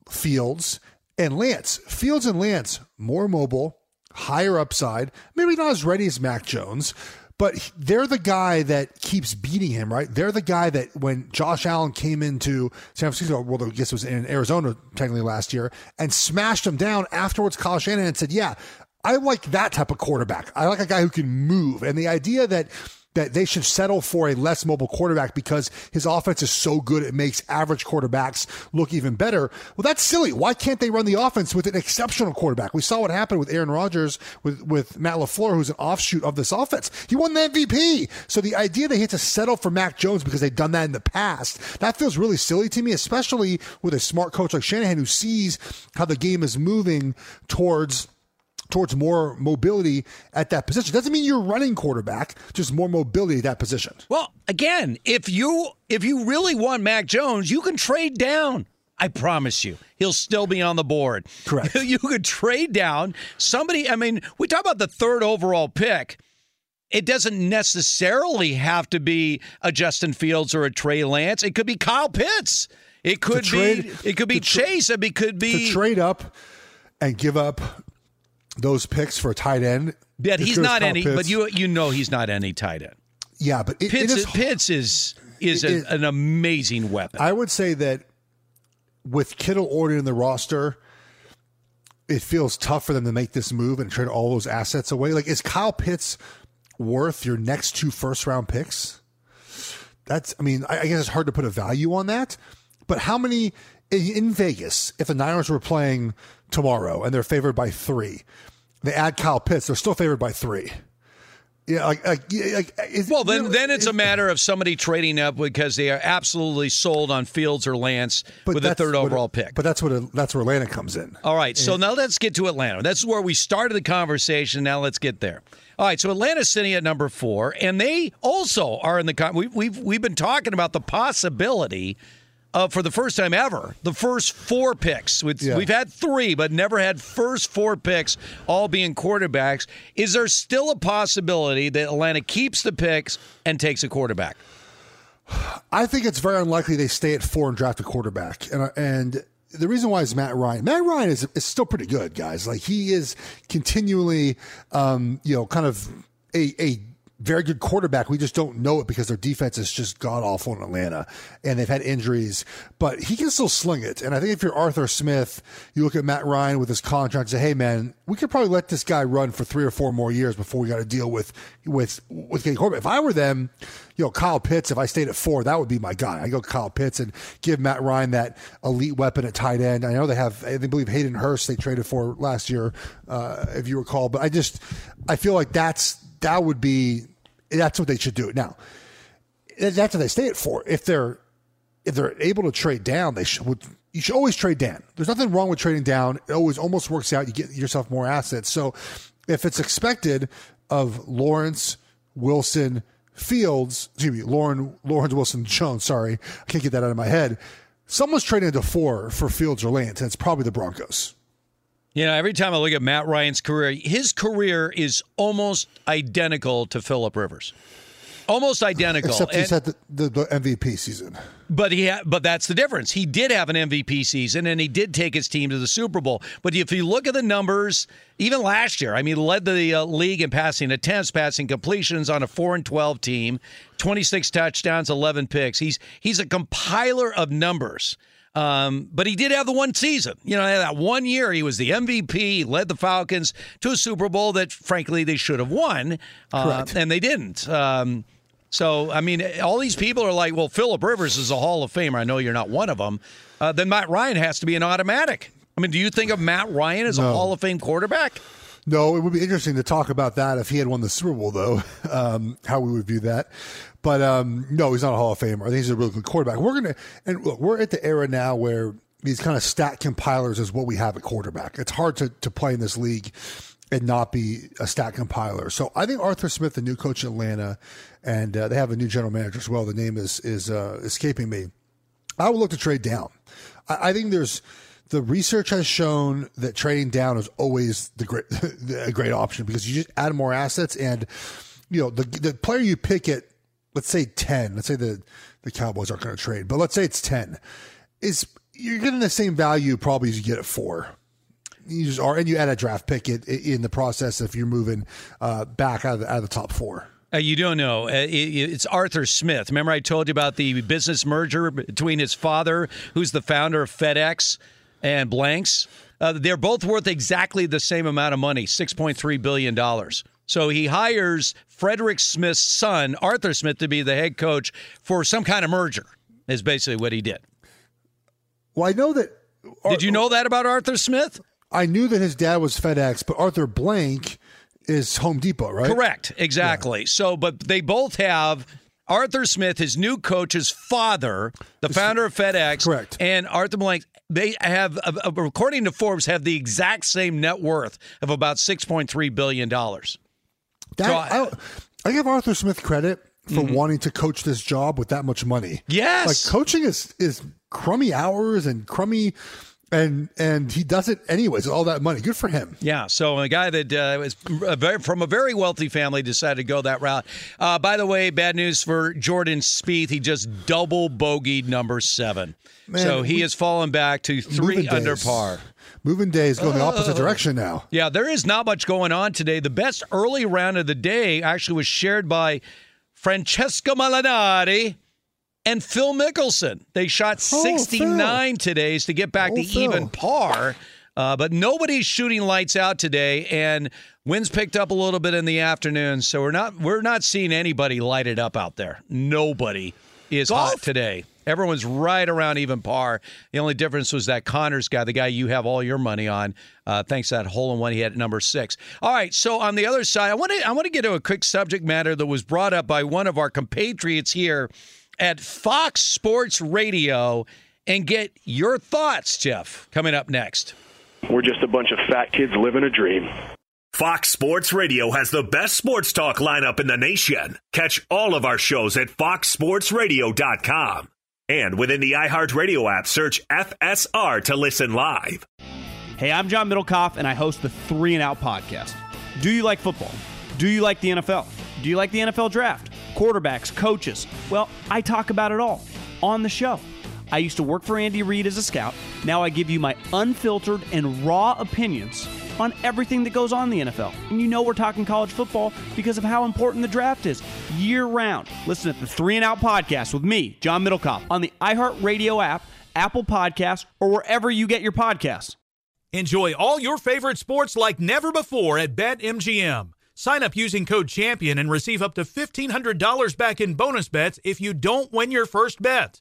Fields, and Lance. Fields and Lance more mobile, higher upside, maybe not as ready as Mac Jones, but they're the guy that keeps beating him, right? They're the guy that when Josh Allen came into San Francisco, well, I guess it was in Arizona technically last year, and smashed him down. Afterwards, Kyle Shanahan said, "Yeah, I like that type of quarterback. I like a guy who can move." And the idea that that they should settle for a less mobile quarterback because his offense is so good it makes average quarterbacks look even better. Well, that's silly. Why can't they run the offense with an exceptional quarterback? We saw what happened with Aaron Rodgers with, with Matt LaFleur, who's an offshoot of this offense. He won the MVP. So the idea they had to settle for Mac Jones because they've done that in the past, that feels really silly to me, especially with a smart coach like Shanahan who sees how the game is moving towards towards more mobility at that position. Doesn't mean you're running quarterback, just more mobility at that position. Well, again, if you if you really want Mac Jones, you can trade down. I promise you, he'll still be on the board. Correct. *laughs* you could trade down somebody. I mean, we talk about the third overall pick. It doesn't necessarily have to be a Justin Fields or a Trey Lance. It could be Kyle Pitts. It could trade, be. It could be tra- Chase. It could be to trade up and give up those picks for a tight end. But he's not any. Pitts. But you you know he's not any tight end. Yeah, but it, Pitts, it is, Pitts is is a, an amazing weapon. I would say that with Kittle already in the roster, it feels tough for them to make this move and trade all those assets away. Like, is Kyle Pitts worth your next two first round picks? That's, I mean, I guess it's hard to put a value on that. But how many in Vegas, if the Niners were playing tomorrow and they're favored by three. They add Kyle Pitts, they're still favored by three. Yeah, like, like, like well, then then it's a matter of somebody trading up because they are absolutely sold on Fields or Lance with a third overall it, pick. But that's what it, that's where Atlanta comes in. All right, so now let's get to Atlanta. That's where we started the conversation. Now let's get there. All right, so Atlanta's sitting at number four, and they also are in the. We, we've we've been talking about the possibility uh, for the first time ever, the first four picks. We've, yeah. we've had three, but never had first four picks all being quarterbacks. Is there still a possibility that Atlanta keeps the picks and takes a quarterback? I think it's very unlikely they stay at four and draft a quarterback. And, and the reason why is Matt Ryan. Matt Ryan is, is still pretty good, guys. Like he is continually, um, you know, kind of a, a very good quarterback. We just don't know it because their defense is just god awful in Atlanta and they've had injuries, but he can still sling it. And I think if you're Arthur Smith, you look at Matt Ryan with his contract and say, Hey man, we could probably let this guy run for three or four more years before we got to deal with, with, with getting quarterback. If I were them, you know, Kyle Pitts, if I stayed at four, that would be my guy. I go Kyle Pitts and give Matt Ryan that elite weapon at tight end. I know they have, they believe Hayden Hurst they traded for last year, uh, if you recall, but I just, I feel like that's, that would be that's what they should do. Now, that's what they stay it for. If they're if they're able to trade down, they should. You should always trade down. There's nothing wrong with trading down. It always almost works out. You get yourself more assets. So, if it's expected of Lawrence, Wilson, Fields, excuse me, Lauren, Lawrence Wilson Jones. Sorry, I can't get that out of my head. Someone's trading into four for Fields or Lance, and it's probably the Broncos. You know, every time I look at Matt Ryan's career, his career is almost identical to Philip Rivers. Almost *laughs* identical. Except he's and, had the, the, the, MVP season. But he ha- but that's the difference. He did have an MVP season and he did take his team to the Super Bowl. But if you look at the numbers, even last year, I mean, led the uh, league in passing attempts, passing completions on a 4 and 12 team, 26 touchdowns, 11 picks. He's he's a compiler of numbers. Um, but he did have the one season. You know, that one year he was the MVP, led the Falcons to a Super Bowl that, frankly, they should have won, uh, and they didn't. Um, so, I mean, all these people are like, well, Philip Rivers is a Hall of Famer. I know you're not one of them. Uh, then Matt Ryan has to be an automatic. I mean, do you think of Matt Ryan as a Hall of Fame quarterback? No, it would be interesting to talk about that if he had won the Super Bowl, though, *laughs* um, how we would view that. But um, no, he's not a Hall of Famer. I think he's a really good quarterback. We're gonna and look, we're at the era now where these kind of stat compilers is what we have at quarterback. It's hard to to play in this league and not be a stat compiler. So I think Arthur Smith, the new coach in Atlanta, and uh, they have a new general manager as well. The name is is uh, escaping me. I would look to trade down. I, I think there's the research has shown that trading down is always the great *laughs* a great option because you just add more assets and you know the the player you pick at let's say ten, let's say the the Cowboys aren't going to trade, but let's say it's ten, is you're getting the same value probably as you get at four. You just are, and you add a draft pick it, in the process if you're moving uh, back out of, the, out of the top four. Uh, you don't know. Uh, it, it's Arthur Smith. Remember, I told you about the business merger between his father, who's the founder of FedEx, and Blanks. Uh, they're both worth exactly the same amount of money $6.3 billion. So he hires Frederick Smith's son, Arthur Smith, to be the head coach for some kind of merger, is basically what he did. Well, I know that. Did you know that about Arthur Smith? I knew that his dad was FedEx, but Arthur Blank is Home Depot, right? Correct. Exactly. So, but they both have Arthur Smith, his new coach's father, the founder of FedEx. Correct. And Arthur Blank. They have, according to Forbes, have the exact same net worth of about six point three billion dollars. That, I, I give Arthur Smith credit for wanting to coach this job with that much money. Mm-hmm. Yes. like coaching is is crummy hours and crummy, and and he does it anyways. with All that money, good for him. Yeah, so a guy that uh, was a very, from a very wealthy family decided to go that route. Uh, by the way, bad news for Jordan Spieth. He just double bogeyed number seven. Man, so he we- has fallen back to three under days. par. Moving days go in the opposite Oh. direction now. Yeah, there is not much going on today. The best early round of the day actually was shared by Francesco Molinari and Phil Mickelson. They shot Oh, 69 today to get back to Phil. even par. Uh, but nobody's shooting lights out today, and winds picked up a little bit in the afternoon. So we're not we're not seeing anybody light it up out there. Nobody is hot today. Everyone's right around even par. The only difference was that Conners guy, the guy you have all your money on, uh, thanks to that hole in one he had at number six. All right, so on the other side, I want to I want to get to a quick subject matter that was brought up by one of our compatriots here at Fox Sports Radio, and get your thoughts, Jeff. Coming up next. We're just a bunch of fat kids living a dream. Fox Sports Radio has the best sports talk lineup in the nation. Catch all of our shows at foxsportsradio.com. And within the iHeartRadio app, search FSR to listen live. Hey, I'm John Middlekauff, and I host the Three and Out podcast. Do you like football? Do you like the NFL? Do you like the NFL draft? Quarterbacks, coaches? Well, I talk about it all on the show. I used to work for Andy Reid as a scout. Now I give you my unfiltered and raw opinions on everything that goes on in the NFL. And you know we're talking college football because of how important the draft is year round. Listen to the Three and Out podcast with me, John Middlekauff, on the iHeartRadio app, Apple Podcasts, or wherever you get your podcasts. Enjoy all your favorite sports like never before at BetMGM. Sign up using code CHAMPION and receive up to $1,500 back in bonus bets if you don't win your first bet.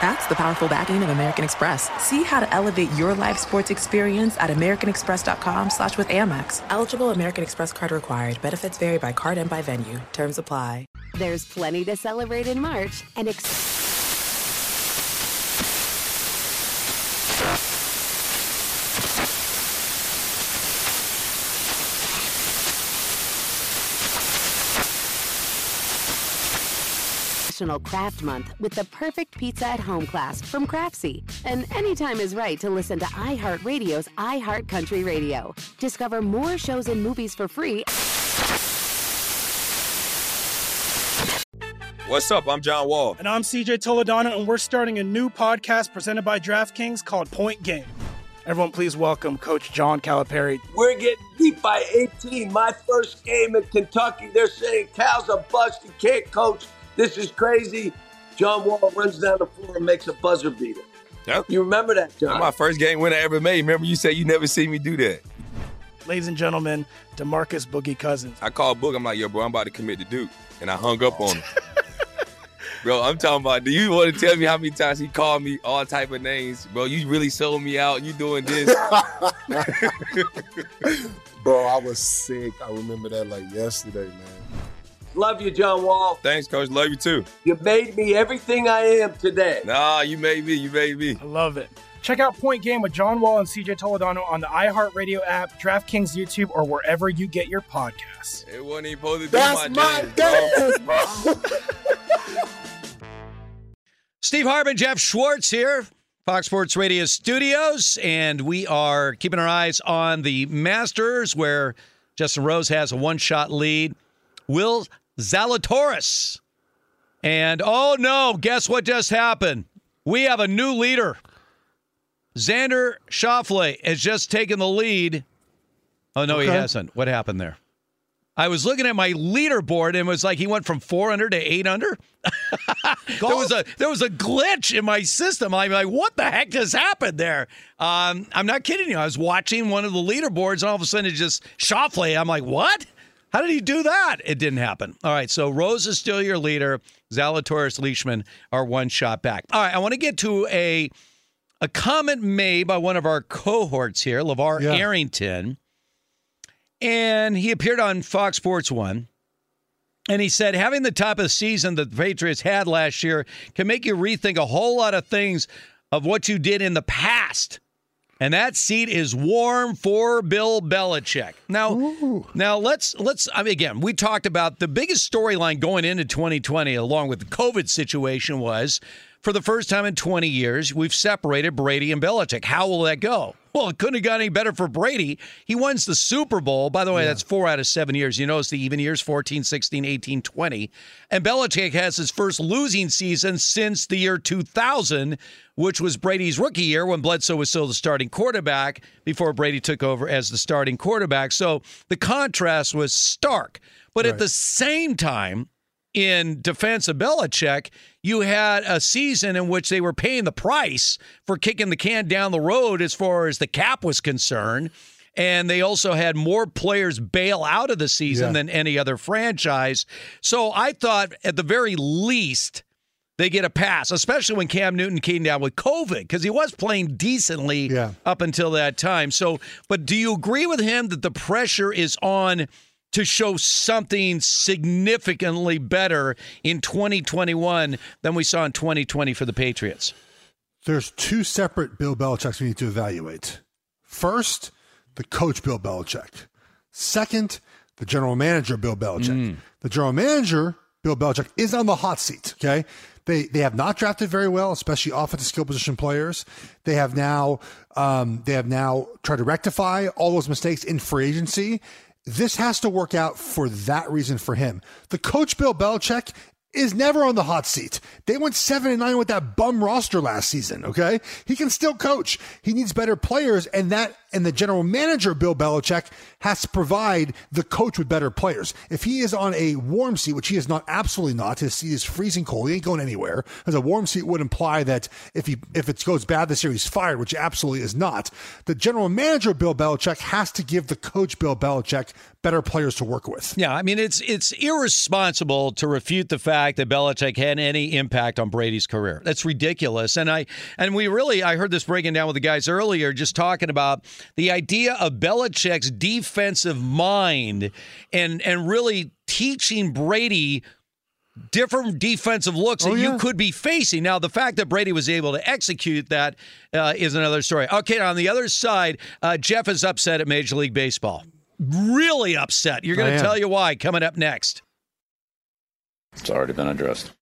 That's the powerful backing of American Express. See how to elevate your live sports experience at americanexpress.com slash with Amex. Eligible American Express card required. Benefits vary by card and by venue. Terms apply. There's plenty to celebrate in March and ex- National Craft Month with the perfect pizza at home class from Craftsy. And anytime is right to listen to iHeartRadio's iHeartCountry Radio. Discover more shows and movies for free. What's up? I'm John Wall. And I'm CJ Toledano, and we're starting a new podcast presented by DraftKings called Point Game. Everyone, please welcome Coach John Calipari. We're getting beat by 18. My first game in Kentucky, they're saying Cal's a bust. He can't coach. This is crazy. John Wall runs down the floor and makes a buzzer beater. Yep. You remember that, John? That's my first game winner I ever made. Remember, you said you never see me do that. Ladies and gentlemen, Demarcus Boogie Cousins. I called Book. I'm like, yo, bro, I'm about to commit to Duke, and I hung up on him. *laughs* bro, I'm talking about. Do you want to tell me how many times he called me all type of names, bro? You really sold me out. You doing this? *laughs* Bro, I was sick. I remember that like yesterday, man. Love you, John Wall. Thanks, coach. Love you too. You made me everything I am today. Nah, you made me. You made me. I love it. Check out Point Game with John Wall and CJ Toledano on the iHeartRadio app, DraftKings YouTube, or wherever you get your podcasts. It wasn't even supposed to be That's my dance, dance, bro. *laughs* Steve Hartman, Jeff Schwartz here, Fox Sports Radio studios, and we are keeping our eyes on the Masters, where Justin Rose has a one-shot lead. Will Zalatoris, and oh no, guess what just happened? We have a new leader. Xander Schauffele has just taken the lead. Oh no, he hasn't. What happened there? I was looking at my leaderboard and it was like he went from four under to eight under. *laughs* there was a there was a glitch in my system. I'm like, what the heck just happened there? Um, I'm not kidding you. I was watching one of the leaderboards and all of a sudden it just Schauffele. I'm like, what? How did he do that? It didn't happen. All right, so Rose is still your leader. Zalatoris Leishman are one shot back. All right, I want to get to a a comment made by one of our cohorts here, LeVar Yeah. Arrington. And he appeared on Fox Sports One. And he said, having the type of season that the Patriots had last year can make you rethink a whole lot of things of what you did in the past. And that seat is warm for Bill Belichick. Now, now let's let's. I mean, again, we talked about the biggest storyline going into 2020, along with the COVID situation, was for the first time in 20 years we've separated Brady and Belichick. How will that go? Well, it couldn't have got any better for Brady. He wins the Super Bowl. By the way, that's four out of seven years. You notice the even years 14, 16, 18, 20. And Belichick has his first losing season since the year 2000, which was Brady's rookie year when Bledsoe was still the starting quarterback before Brady took over as the starting quarterback. So the contrast was stark. But at the same time, in defense of Belichick, you had a season in which they were paying the price for kicking the can down the road as far as the cap was concerned. And they also had more players bail out of the season Yeah. than any other franchise. So I thought, at the very least, they get a pass, especially when Cam Newton came down with COVID, because he was playing decently Yeah. up until that time. So, but do you agree with him that the pressure is on to show something significantly better in 2021 than we saw in 2020 for the Patriots? There's two separate Bill Belichicks we need to evaluate. First, the coach Bill Belichick. Second, the general manager Bill Belichick. The general manager Bill Belichick is on the hot seat. Okay, they they have not drafted very well, especially offensive skill position players. They have now um, they have now tried to rectify all those mistakes in free agency. This has to work out for that reason for him. The coach Bill Belichick is never on the hot seat. They went seven and nine with that bum roster last season. Okay, he can still coach. He needs better players, and that and the general manager Bill Belichick has to provide the coach with better players. If he is on a warm seat, which he is not, absolutely not, his seat is freezing cold. He ain't going anywhere. As a warm seat would imply that if he if it goes bad this year, he's fired, which absolutely is not. The general manager Bill Belichick has to give the coach Bill Belichick better players to work with. Yeah, I mean it's it's irresponsible to refute the fact that Belichick had any impact on Brady's career. That's ridiculous. And I and we really I heard this breaking down with the guys earlier, just talking about the idea of Belichick's defensive mind and and really teaching Brady different defensive looks Oh, that yeah. you could be facing. Now, the fact that Brady was able to execute that uh, is another story. Okay, on the other side, uh, Jeff is upset at Major League Baseball. Really upset. You're going to tell you why coming up next. It's already been addressed.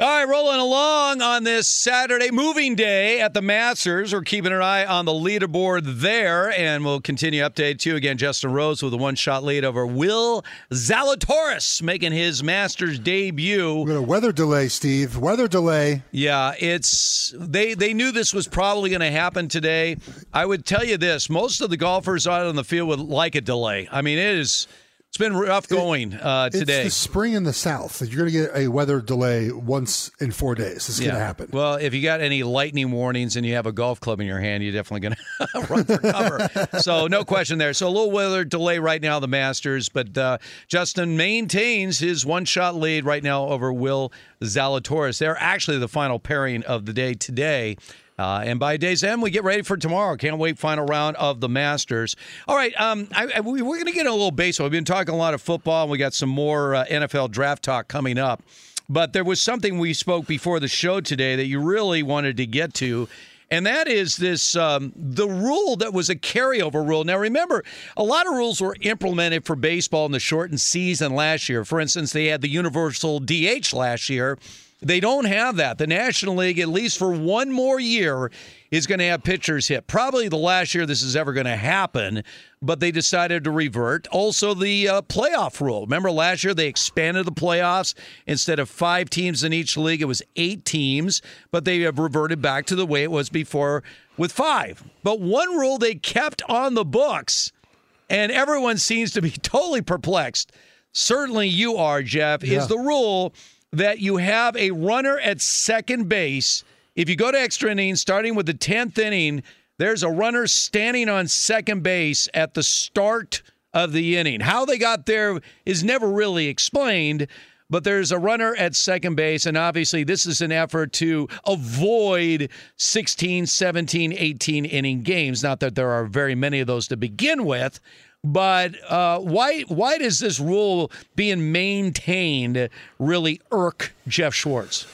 All right, rolling along on this Saturday moving day at the Masters. We're keeping an eye on the leaderboard there, and we'll continue to update you again. Justin Rose with a one-shot lead over Will Zalatoris, making his Masters debut. We got a weather delay, Steve. Weather delay. Yeah, it's they they knew this was probably going to happen today. I would tell you this: most of the golfers out on the field would like a delay. I mean, it is it's been rough going uh, today. It's the spring in the south. You're going to get a weather delay once in four days. This is going to happen. Well, if you got any lightning warnings and you have a golf club in your hand, you're definitely going *laughs* to run for cover. *laughs* so no question there. So a little weather delay right now, the Masters, but uh, Justin maintains his one-shot lead right now over Will Zalatoris. They're actually the final pairing of the day today. Uh, and by day's end, we get ready for tomorrow. Can't wait. Final round of the Masters. All right, um, I, I, we, we're going to get a little baseball. We've been talking a lot of football, and we got some more uh, NFL draft talk coming up. But there was something we spoke before the show today that you really wanted to get to, and that is this um, the rule that was a carryover rule. Now, remember, a lot of rules were implemented for baseball in the shortened season last year. For instance, they had the universal DH last year. They don't have that. The National League, at least for one more year, is going to have pitchers hit. Probably the last year this is ever going to happen, but they decided to revert. Also, the uh, playoff rule. Remember last year they expanded the playoffs. Instead of five teams in each league, it was eight teams, but they have reverted back to the way it was before with five. But one rule they kept on the books, and everyone seems to be *laughs* totally perplexed. Certainly you are, Jeff, Yeah. is the rule that you have a runner at second base. If you go to extra innings, starting with the 10th inning, there's a runner standing on second base at the start of the inning. How they got there is never really explained, but there's a runner at second base, and obviously this is an effort to avoid 16, 17, 18 inning games. Not that there are very many of those to begin with. But uh, why why does this rule being maintained really irk Jeff Schwartz?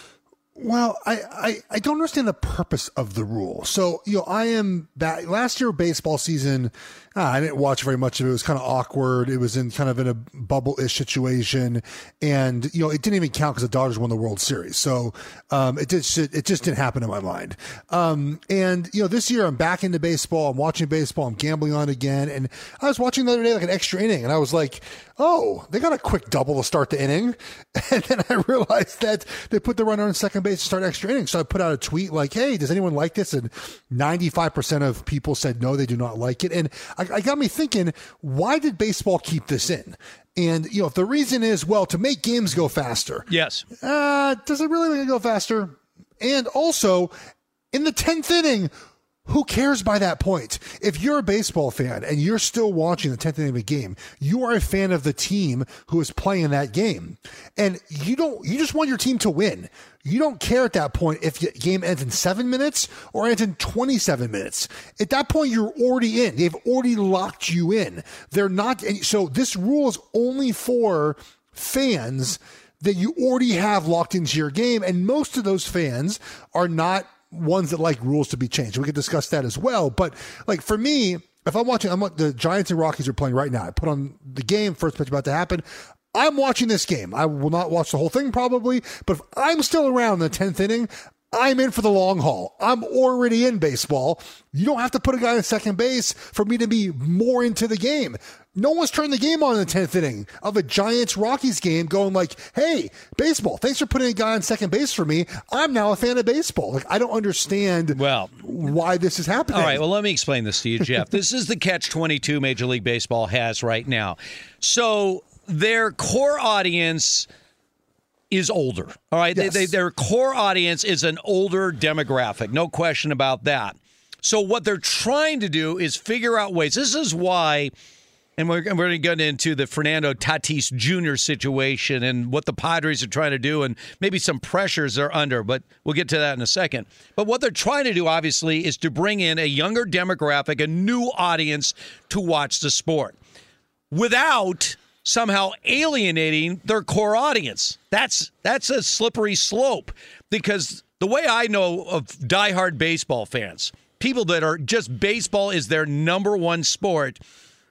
Well, I, I, I don't understand the purpose of the rule. So, you know, I am back last year baseball season. Ah, I didn't watch very much of it. It was kind of awkward. It was in kind of in a bubble ish situation. And, you know, it didn't even count because the Dodgers won the World Series. So, um, it just, it just didn't happen in my mind. Um, and, you know, this year I'm back into baseball. I'm watching baseball. I'm gambling on again. And I was watching the other day, like an extra inning, and I was like, oh, they got a quick double to start the inning. *laughs* And then I realized that they put the runner on second base to start extra innings. So I put out a tweet like, hey, does anyone like this? And 95% of people said no, they do not like it. And I, I got me thinking, why did baseball keep this in? And, you know, if the reason is, well, to make games go faster. Yes. Uh, does it really make it go faster? And also, in the 10th inning, who cares by that point? If you're a baseball fan and you're still watching the 10th inning of a game, you are a fan of the team who is playing that game. And you don't, you just want your team to win. You don't care at that point if the game ends in seven minutes or ends in 27 minutes. At that point, you're already in. They've already locked you in. They're not, so this rule is only for fans that you already have locked into your game. And most of those fans are not ones that like rules to be changed. We could discuss that as well. But like for me, if I'm watching, I'm the Giants and Rockies are playing right now. I put on the game, first pitch about to happen. I'm watching this game. I will not watch the whole thing probably, but if I'm still around in the 10th inning, I'm in for the long haul. I'm already in baseball. You don't have to put a guy in second base for me to be more into the game. No one's turned the game on in the 10th inning of a Giants Rockies game going like, hey, baseball, thanks for putting a guy on second base for me. I'm now a fan of baseball. Like, I don't understand well why this is happening. All right, well, let me explain this to you, Jeff. this is the catch 22 Major League Baseball has right now. So their core audience is older. All right, Yes. they, they, their core audience is an older demographic, no question about that. So what they're trying to do is figure out ways. This is why, and we're, we're going to get into the Fernando Tatis Jr. situation and what the Padres are trying to do, and maybe some pressures they're under. But we'll get to that in a second. But what they're trying to do, obviously, is to bring in a younger demographic, a new audience to watch the sport without somehow alienating their core audience. That's that's a slippery slope because the way I know of diehard baseball fans, people that are just baseball is their number one sport,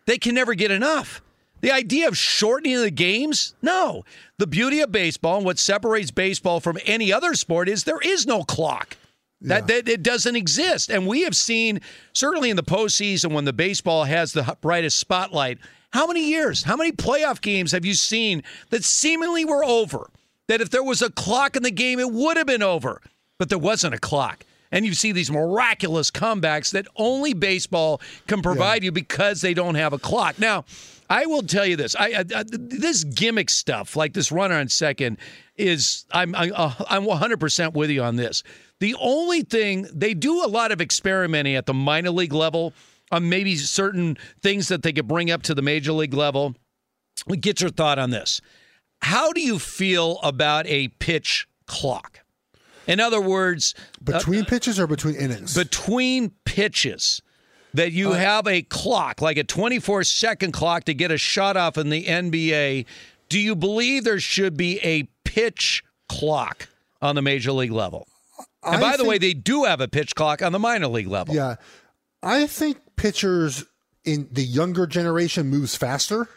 they can never get enough. The idea of shortening the games? No. The beauty of baseball and what separates baseball from any other sport is there is no clock. That, that it doesn't exist. And we have seen, certainly in the postseason, when the baseball has the brightest spotlight, how many years, how many playoff games have you seen that seemingly were over? That if there was a clock in the game, it would have been over, but there wasn't a clock. And you see these miraculous comebacks that only baseball can provide you because they don't have a clock. Now, I will tell you this: I, I, I this gimmick stuff, like this runner on second, is I'm I, uh, I'm 100 percent with you on this. The only thing they do a lot of experimenting at the minor league level on maybe certain things that they could bring up to the major league level. Get your thought on this. How do you feel about a pitch clock? In other words, uh, Between pitches or between innings? between pitches that you have a clock, like a 24 second clock to get a shot off in the NBA. Do you believe there should be a pitch clock on the major league level? And I by the way, they do have a pitch clock on the minor league level. Yeah. I think pitchers in the younger generation moves faster.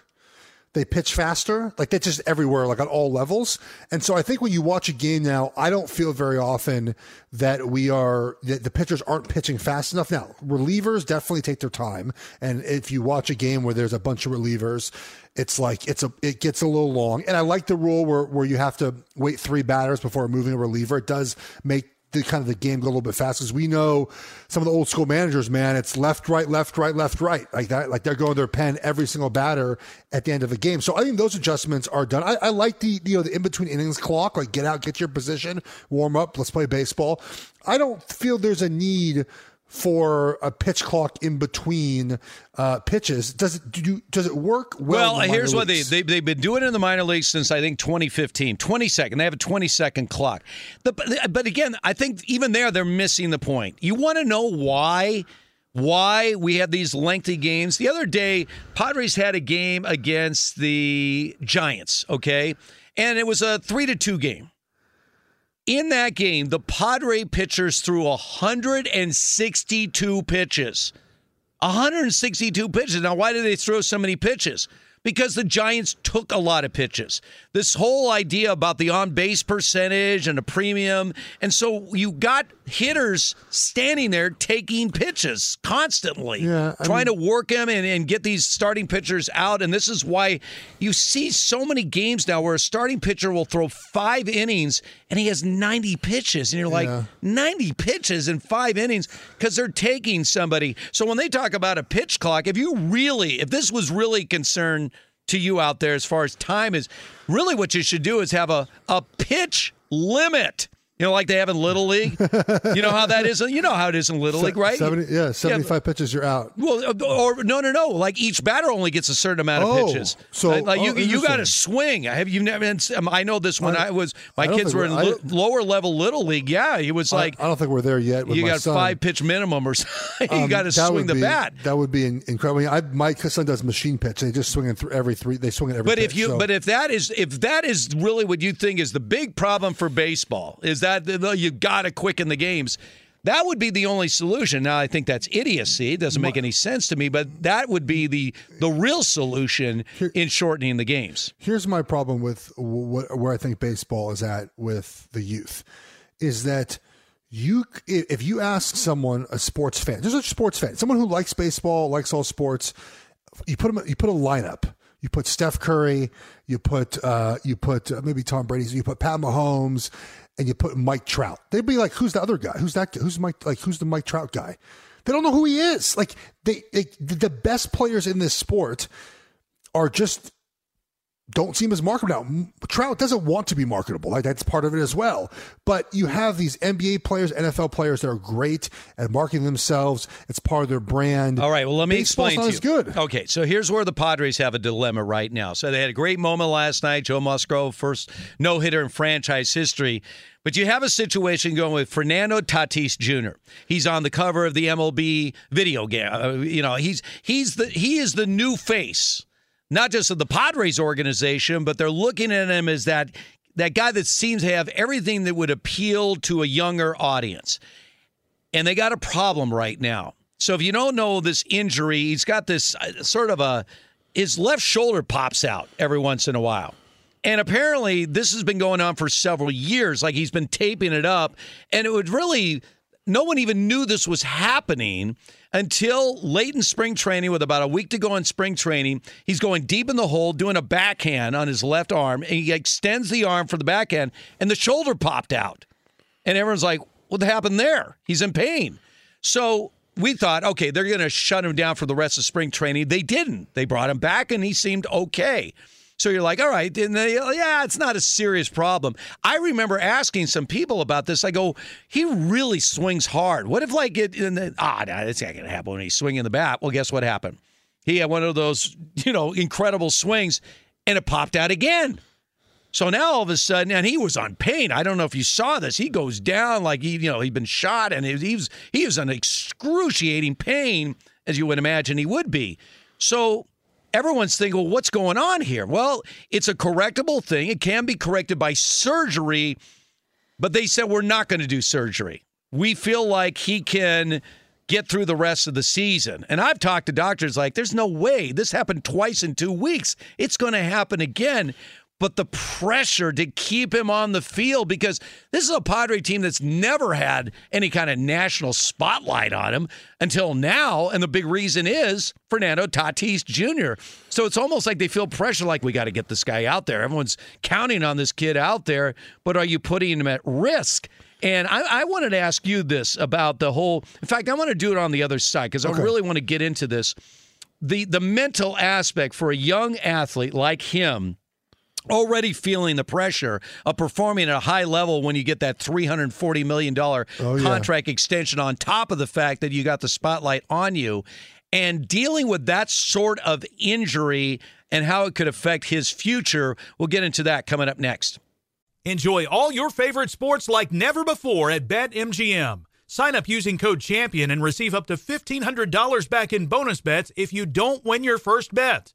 They pitch faster. Like that's just everywhere, like on all levels. And so I think when you watch a game now, I don't feel very often that we are that the pitchers aren't pitching fast enough. Now, relievers definitely take their time. And if you watch a game where there's a bunch of relievers, it's like it's a it gets a little long. And I like the rule where where you have to wait three batters before moving a reliever. It does make the kind of the game go a little bit fast because we know some of the old school managers, man, it's left, right, left, right, left, right, like that. Like they're going their pen every single batter at the end of the game. So I think those adjustments are done. I, I like the you know the in between innings clock, like get out, get your position, warm up, let's play baseball. I don't feel there's a need for a pitch clock in between uh, pitches. Does it do you, does it work well? Well, here's what they, they they've been doing in the minor leagues since I think 2015. 20 second. They have a 20 second clock. The, but, but again, I think even there they're missing the point. You want to know why? Why we have these lengthy games? The other day, Padres had a game against the Giants. Okay, and it was a three to two game. In that game, the Padre pitchers threw 162 pitches. 162 pitches. Now, why did they throw so many pitches? Because the Giants took a lot of pitches. This whole idea about the on base percentage and a premium. And so you got hitters standing there taking pitches constantly, Yeah, trying to work them and, and get these starting pitchers out. And this is why you see so many games now where a starting pitcher will throw five innings and he has 90 pitches. And you're like, Yeah. 90 pitches in five innings because they're taking somebody. So when they talk about a pitch clock, if you really, if this was really concern to you out there as far as time is, really what you should do is have a, a pitch limit. You know, like they have in Little League. you know how that is. You know how it is in Little League, right? 70, yeah, 75 pitches, you're out. Well, uh, or no, no, no. Like each batter only gets a certain amount of Oh, pitches. so- like, like oh, you, you got to swing. Have you never? um, I know this when I, was. My I kids were in I- lower level little league. Yeah, he was like, I, I don't think we're there yet. With you got son. five pitch minimum or *laughs* something. you Um, got to swing the be- bat. That would be incredible. I mean, my son does machine pitch. They just swing it through every three. They swing it every. But if you, so- but if that is, if that is really what you think is the big problem for baseball, is that the- you got to quicken the games. That would be the only solution. Now, I think that's idiocy. It doesn't make any sense to me. But that would be the the real solution in shortening the games. here's my problem with what, where I think baseball is at with the youth, is that you if you ask someone a sports fan, just a sports fan, someone who likes baseball, likes all sports, you put them, you put a lineup. You put Steph Curry, you put uh, you put uh, maybe Tom Brady, you put Pat Mahomes, and you put Mike Trout. They'd be like, "Who's the other guy? Who's that? Guy? Who's Mike? Like, who's the Mike Trout guy?" They don't know who he is. Like, they, they the best players in this sport are just don't seem as marketable now. Trout doesn't want to be marketable. Like that's part of it as well. But you have these NBA players, NFL players that are great at marketing themselves. It's part of their brand. All right. Well, let me Baseball's explain to you. good. Okay, so here's where the Padres have a dilemma right now. So they had a great moment last night. Joe Musgrove, first no hitter in franchise history. But you have a situation going with Fernando Tatis Jr. He's on the cover of the MLB video game. Uh, you know, he's he's the he is the new face not just of the Padres organization, but they're looking at him as that that guy that seems to have everything that would appeal to a younger audience. And they got a problem right now. So if you don't know this injury, he's got this uh, sort of a his left shoulder pops out every once in a while. And apparently this has been going on for several years like he's been taping it up and it would really no one even knew this was happening until late in spring training with about a week to go in spring training. He's going deep in the hole, doing a backhand on his left arm, and he extends the arm for the backhand, and the shoulder popped out. And everyone's like, what happened there? He's in pain. So we thought, okay, they're going to shut him down for the rest of spring training. They didn't. They brought him back, and he seemed okay. So you're like, all right, and they, yeah, it's not a serious problem. I remember asking some people about this. I go, he really swings hard. What if like it? Ah, no, not gonna happen when he's swinging the bat. Well, guess what happened? He had one of those, you know, incredible swings, and it popped out again. So now all of a sudden, and he was on pain. I don't know if you saw this. He goes down like he, you know, he'd been shot, and he was, he was in excruciating pain, as you would imagine he would be. So everyone's thinking, well, what's going on here? Well, it's a correctable thing. It can be corrected by surgery, but they said we're not going to do surgery. We feel like he can get through the rest of the season. And I've talked to doctors like, there's no way. This happened twice in two weeks. It's going to happen again. But the pressure to keep him on the field because this is a Padre team that's never had any kind of national spotlight on him until now. And the big reason is Fernando Tatis Jr. So it's almost like they feel pressure like we got to get this guy out there. Everyone's counting on this kid out there, but are you putting him at risk? And I, I, wanted to ask you this about the whole. In fact, I want to do it on the other side because Okay. I really want to get into this. The the mental aspect for a young athlete like him, already feeling the pressure of performing at a high level when you get that three hundred forty million dollar Oh, yeah. contract extension on top of the fact that you got the spotlight on you, and dealing with that sort of injury and how it could affect his future. We'll get into that coming up next. Enjoy all your favorite sports like never before at BetMGM. Sign up using code CHAMPION and receive up to $1,500 back in bonus bets if you don't win your first bet.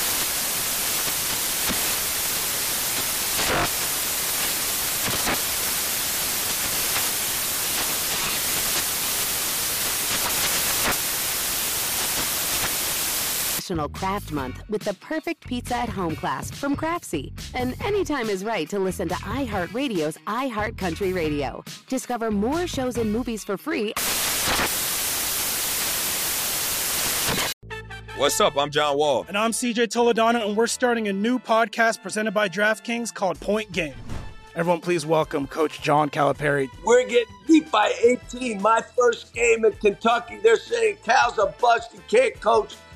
National Craft Month with the perfect pizza at home class from Craftsy. And anytime is right to listen to iHeartRadio's iHeartCountry Radio. Discover more shows and movies for free. What's up? I'm John Wall. And I'm CJ Toledano, and we're starting a new podcast presented by DraftKings called Point Game. Everyone, please welcome Coach John Calipari. We're getting beat by 18. My first game in Kentucky, they're saying Cal's a bust. He can't coach.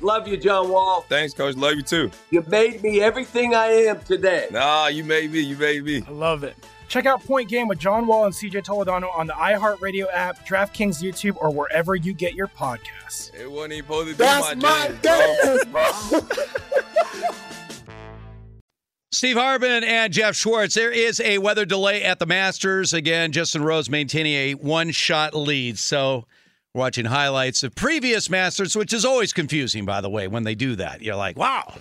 Love you, John Wall. Thanks, coach. Love you too. You made me everything I am today. Nah, you made me. You made me. I love it. Check out Point Game with John Wall and CJ Toledano on the iHeartRadio app, DraftKings YouTube, or wherever you get your podcasts. It wasn't even supposed to be That's my, my day, day, *laughs* Steve Hartman and Geoff Schwartz. There is a weather delay at the Masters. Again, Justin Rose maintaining a one shot lead. So, watching highlights of previous Masters, which is always confusing, by the way, when they do that. You're like, wow,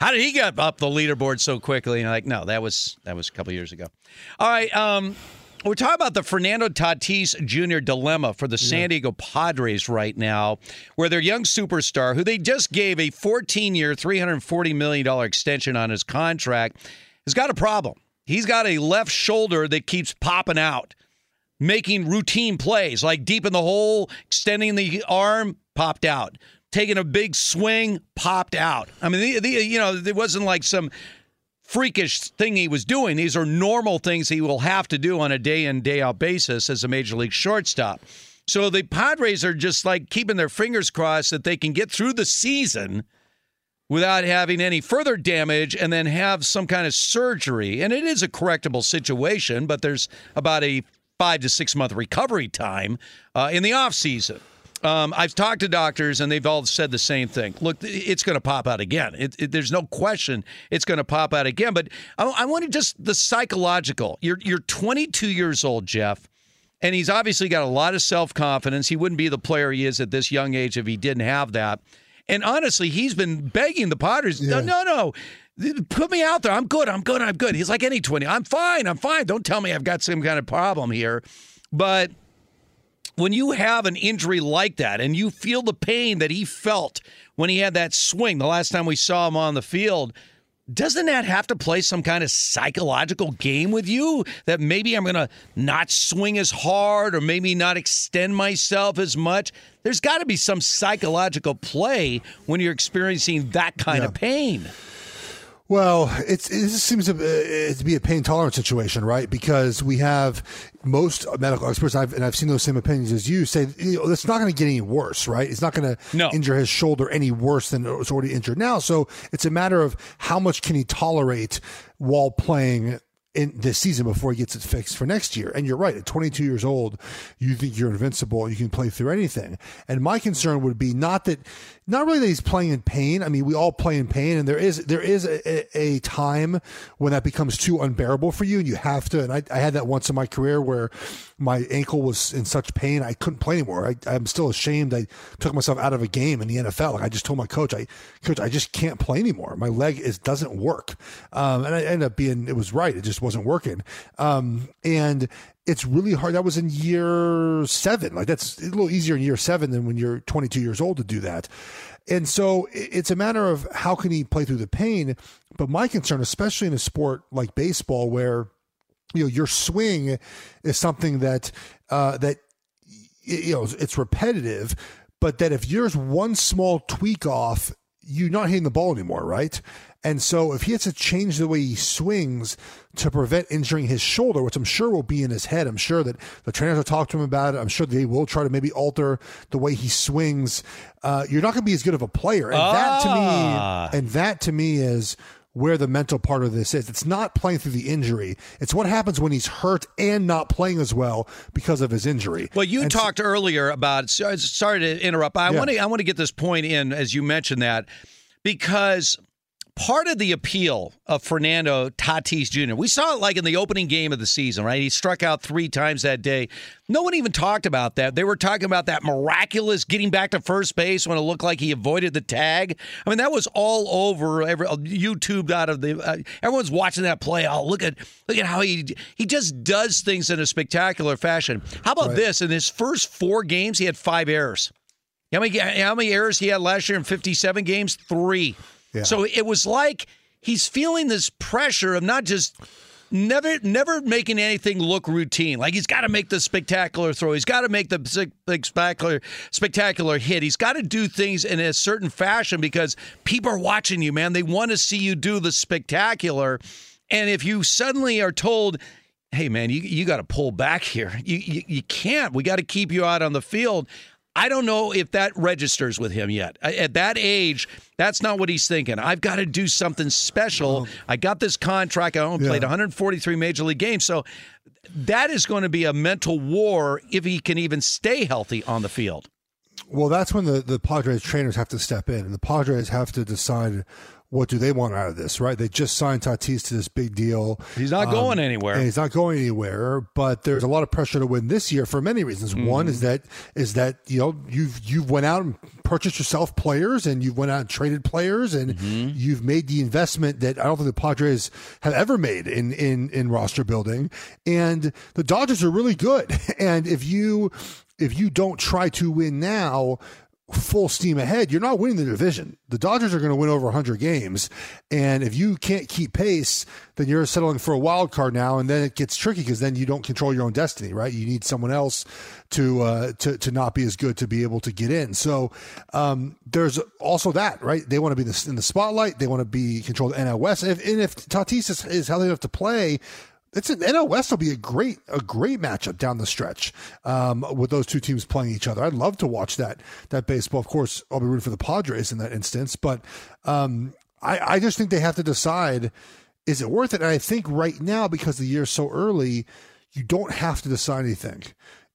how did he get up the leaderboard so quickly? And you're like, no, that was that was a couple years ago. All right. Um, we're talking about the Fernando Tatis Jr. dilemma for the San Diego Padres right now, where their young superstar, who they just gave a 14 year, $340 million extension on his contract, has got a problem. He's got a left shoulder that keeps popping out, making routine plays like deep in the hole, extending the arm, popped out. Taking a big swing, popped out. I mean, the, the, you know, it wasn't like some freakish thing he was doing. These are normal things he will have to do on a day in, day out basis as a major league shortstop. So the Padres are just like keeping their fingers crossed that they can get through the season without having any further damage and then have some kind of surgery. And it is a correctable situation, but there's about a five to six month recovery time uh, in the off season. Um, I've talked to doctors, and they've all said the same thing. Look, it's going to pop out again. It, it, there's no question it's going to pop out again. But I, I want to just the psychological. You're you're 22 years old, Geoff, and he's obviously got a lot of self confidence. He wouldn't be the player he is at this young age if he didn't have that. And honestly, he's been begging the Padres, no, no, no. Put me out there. I'm good. I'm good. I'm good. He's like any 20. I'm fine. I'm fine. Don't tell me I've got some kind of problem here. But when you have an injury like that and you feel the pain that he felt when he had that swing the last time we saw him on the field, doesn't that have to play some kind of psychological game with you that maybe I'm going to not swing as hard or maybe not extend myself as much? There's got to be some psychological play when you're experiencing that kind Yeah. of pain. Well, it's it just seems to, uh, to be a pain tolerance situation, right? Because we have most medical experts, I've, and I've seen those same opinions as you say, you know, it's not going to get any worse, right? It's not going to injure his shoulder any worse than it's already injured now. So it's a matter of how much can he tolerate while playing in this season before he gets it fixed for next year. And you're right, at 22 years old, you think you're invincible, you can play through anything. And my concern would be not that, not really that he's playing in pain. I mean, we all play in pain, and there is there is a, a, time when that becomes too unbearable for you, and you have to. And I, I had that once in my career where my ankle was in such pain I couldn't play anymore. I, I'm still ashamed. I took myself out of a game in the NFL. Like I just told my coach, I coach, I just can't play anymore. My leg is doesn't work, um, and I ended up being it was right. It just wasn't working, um, and it's really hard. That was in year seven. Like that's a little easier in year seven than when you're 22 years old to do that. And so it's a matter of how can he play through the pain. But my concern, especially in a sport like baseball, where you know your swing is something that uh, that you know it's repetitive, but that if there's one small tweak off, you're not hitting the ball anymore, right? And so if he has to change the way he swings to prevent injuring his shoulder, which I'm sure will be in his head, I'm sure that the trainers will talk to him about it. I'm sure they will try to maybe alter the way he swings. Uh, you're not going to be as good of a player, and that to Ah. me, and that to me is where the mental part of this is. It's not playing through the injury. It's what happens when he's hurt and not playing as well because of his injury. Well, you And so- talked earlier about. Sorry to interrupt. but I Yeah. want to. I want to get this point in as you mentioned that because part of the appeal of Fernando Tatis Jr. We saw it like in the opening game of the season, right? He struck out three times that day. No one even talked about that. They were talking about that miraculous getting back to first base when it looked like he avoided the tag. I mean, that was all over every YouTube out of the. Uh, everyone's watching that play. Oh, look at look at how he he just does things in a spectacular fashion. How about Right. this? In his first four games, he had five errors. How many how many errors he had last year in 57 games? Three. So it was like he's feeling this pressure of not just never never making anything look routine. Like he's got to make the spectacular throw. He's got to make the spectacular spectacular hit. He's got to do things in a certain fashion because people are watching you, man. They want to see you do the spectacular. And if you suddenly are told, "Hey, man, you you got to pull back here. You you, you can't. We got to keep you out on the field." I don't know if that registers with him yet. At that age, that's not what he's thinking. I've got to do something special. I got this contract. I only played 143 major league games. So that is going to be a mental war if he can even stay healthy on the field. Well, that's when the, the Padres trainers have to step in, and the Padres have to decide what do they want out of this, right? They just signed Tatis to this big deal. He's not going um, anywhere. and he's not going anywhere. But there's a lot of pressure to win this year for many reasons. Mm-hmm. One is that is that you know you've you've went out and purchased yourself players, and you've went out and traded players, and mm-hmm. you've made the investment that I don't think the Padres have ever made in in in roster building. And the Dodgers are really good, *laughs* and if you if you don't try to win now, full steam ahead, you're not winning the division. The Dodgers are going to win over 100 games, and if you can't keep pace, then you're settling for a wild card now, and then it gets tricky because then you don't control your own destiny, right? You need someone else to uh, to to not be as good to be able to get in. So um, there's also that, right? They want to be in the spotlight. They want to be controlled NL West. If, and if Tatis is, is healthy enough to play, it's an NL West will be a great a great matchup down the stretch um, with those two teams playing each other. I'd love to watch that that baseball. Of course, I'll be rooting for the Padres in that instance, but um, I, I just think they have to decide is it worth it. And I think right now because the year's so early, you don't have to decide anything.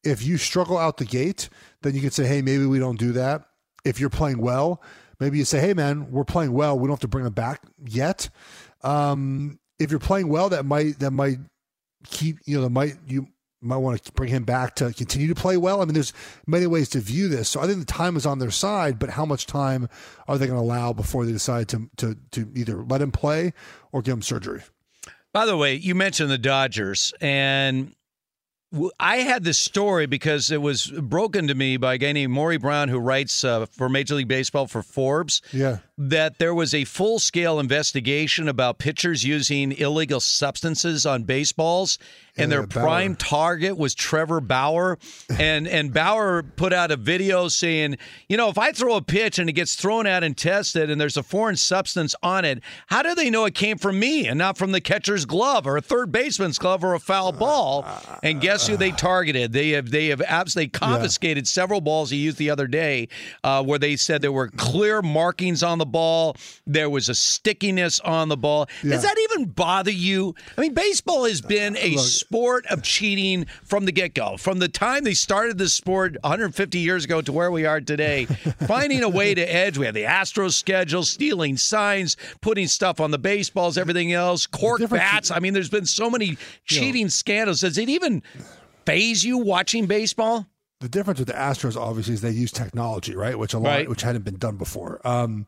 If you struggle out the gate, then you can say, hey, maybe we don't do that. If you're playing well, maybe you say, hey, man, we're playing well. We don't have to bring them back yet. Um, if you're playing well, that might that might keep you know that might you might want to bring him back to continue to play well. I mean, there's many ways to view this. So I think the time is on their side, but how much time are they going to allow before they decide to to to either let him play or give him surgery? By the way, you mentioned the Dodgers, and I had this story because it was broken to me by a guy named Maury Brown, who writes uh, for Major League Baseball for Forbes. Yeah. That there was a full scale investigation about pitchers using illegal substances on baseballs, and Yeah, their Bauer. prime target was Trevor Bauer. and and Bauer put out a video saying, you know, if I throw a pitch and it gets thrown out and tested and there's a foreign substance on it, how do they know it came from me and not from the catcher's glove or a third baseman's glove or a foul ball? And guess who they targeted? They have they have absolutely confiscated several balls he used the other day, uh, where they said there were clear markings on the ball, there was a stickiness on the ball. Yeah. Does that even bother you? I mean, baseball has been a sport of cheating from the get go. From the time they started this sport 150 years ago to where we are today, *laughs* finding a way to edge. We have the Astros schedule, stealing signs, putting stuff on the baseballs, everything else, cork bats. I mean, there's been so many cheating scandals. Does it even phase you watching baseball? The difference with the Astros obviously is they use technology, right? Which a lot, Right. which hadn't been done before. Um,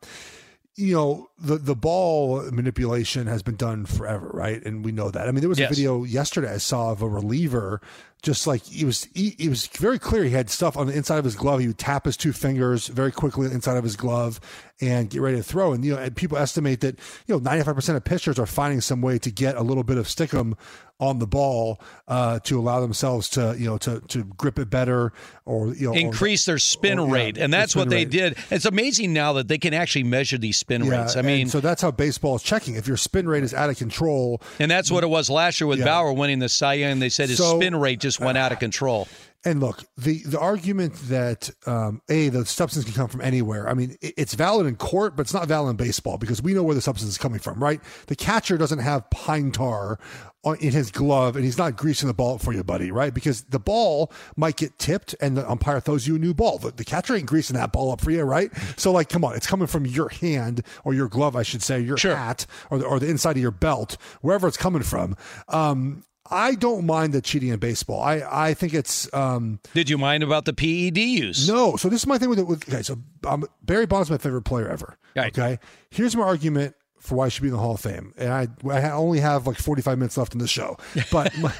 you know, the the ball manipulation has been done forever, right? And we know that. I mean, there was Yes. a video yesterday I saw of a reliever, just like he was. He, it was very clear he had stuff on the inside of his glove. He would tap his two fingers very quickly inside of his glove and get ready to throw. And you know, and people estimate that you know ninety five percent of pitchers are finding some way to get a little bit of stickum on the ball uh, to allow themselves to you know to to grip it better or you know or- increase their spin or, yeah, rate, and that's what they rate. did. It's amazing now that they can actually measure these spin rates. I mean, so that's how baseball is checking. If your spin rate is out of control, and that's what it was last year with Yeah. Bauer winning the Cy Young. They said his So- spin rate just went out of control. And look, the the argument that um, a the substance can come from anywhere. I mean, it, it's valid in court, but it's not valid in baseball because we know where the substance is coming from, right? The catcher doesn't have pine tar on, in his glove, and he's not greasing the ball for you, buddy, right? Because the ball might get tipped, and the umpire throws you a new ball. The, the catcher ain't greasing that ball up for you, right? So, like, come on, it's coming from your hand or your glove, I should say, your hat or the, or the inside of your belt, wherever it's coming from. Um, I don't mind the cheating in baseball. I, I think it's. Um, Did you mind about the PED use? No. So this is my thing with it. With, okay, so um, Barry Bonds is my favorite player ever. Okay. Here's my argument for why he should be in the Hall of Fame. And I, I only have like 45 minutes left in the show. But *laughs* my,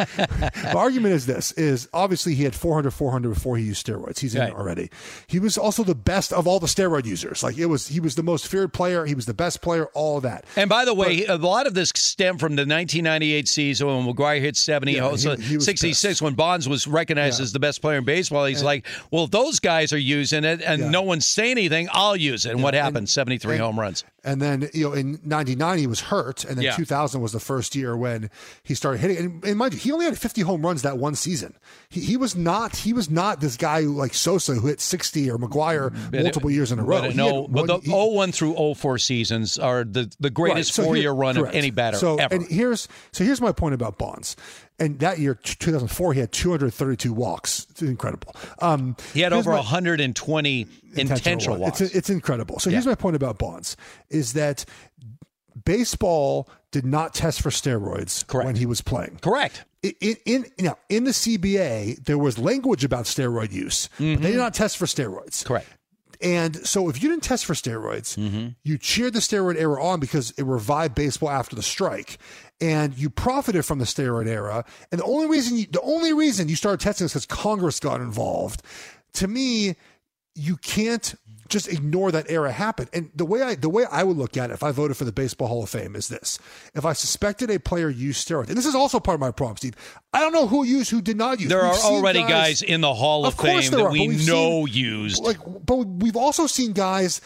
my argument is this is obviously he had 400 400 before he used steroids. He's in Right. it already. He was also the best of all the steroid users. Like it was he was the most feared player, he was the best player, all of that. And by the way, a lot of this stemmed from the 1998 season when McGwire hit 70, Yeah, also he- he was 66 when Bonds was recognized as the best player in baseball. He's like, well, if those guys are using it and no one's saying anything, I'll use it. And what happened? 73 and- home runs. And then, you know, in 99, he was hurt. And then Yeah. 2000 was the first year when he started hitting. And, and mind you, he only had 50 home runs that one season. He, he was not, he was not this guy who, like Sosa who hit 60 or McGwire mm-hmm. But it- multiple years in a row. But, no, but the 01 through 04 seasons are the, the greatest Right, so four year run correct. of any batter so, ever. And here's so here's my point about Bonds. And that year, 2004, he had 232 walks. It's incredible. Um, he had over my- 120 intentional, walks. It's, it's incredible. So here's my point about Bonds: is that baseball did not test for steroids when he was playing. Correct. In, in, in now in the CBA, there was language about steroid use, but they did not test for steroids. Mm-hmm. Correct. And so, if you didn't test for steroids, Mm-hmm. you cheered the steroid era on because it revived baseball after the strike, and you profited from the steroid era. And the only reason you, the only reason you started testing is because Congress got involved. To me, you can't just ignore that era happened. And the way I the way I would look at it if I voted for the Baseball Hall of Fame is this: if I suspected a player used steroids, and this is also part of my problem, Steve. I don't know who used, who did not use. There We've are already guys, in the Hall of, course Fame that are, we know seen- used. Like, but we've also seen guys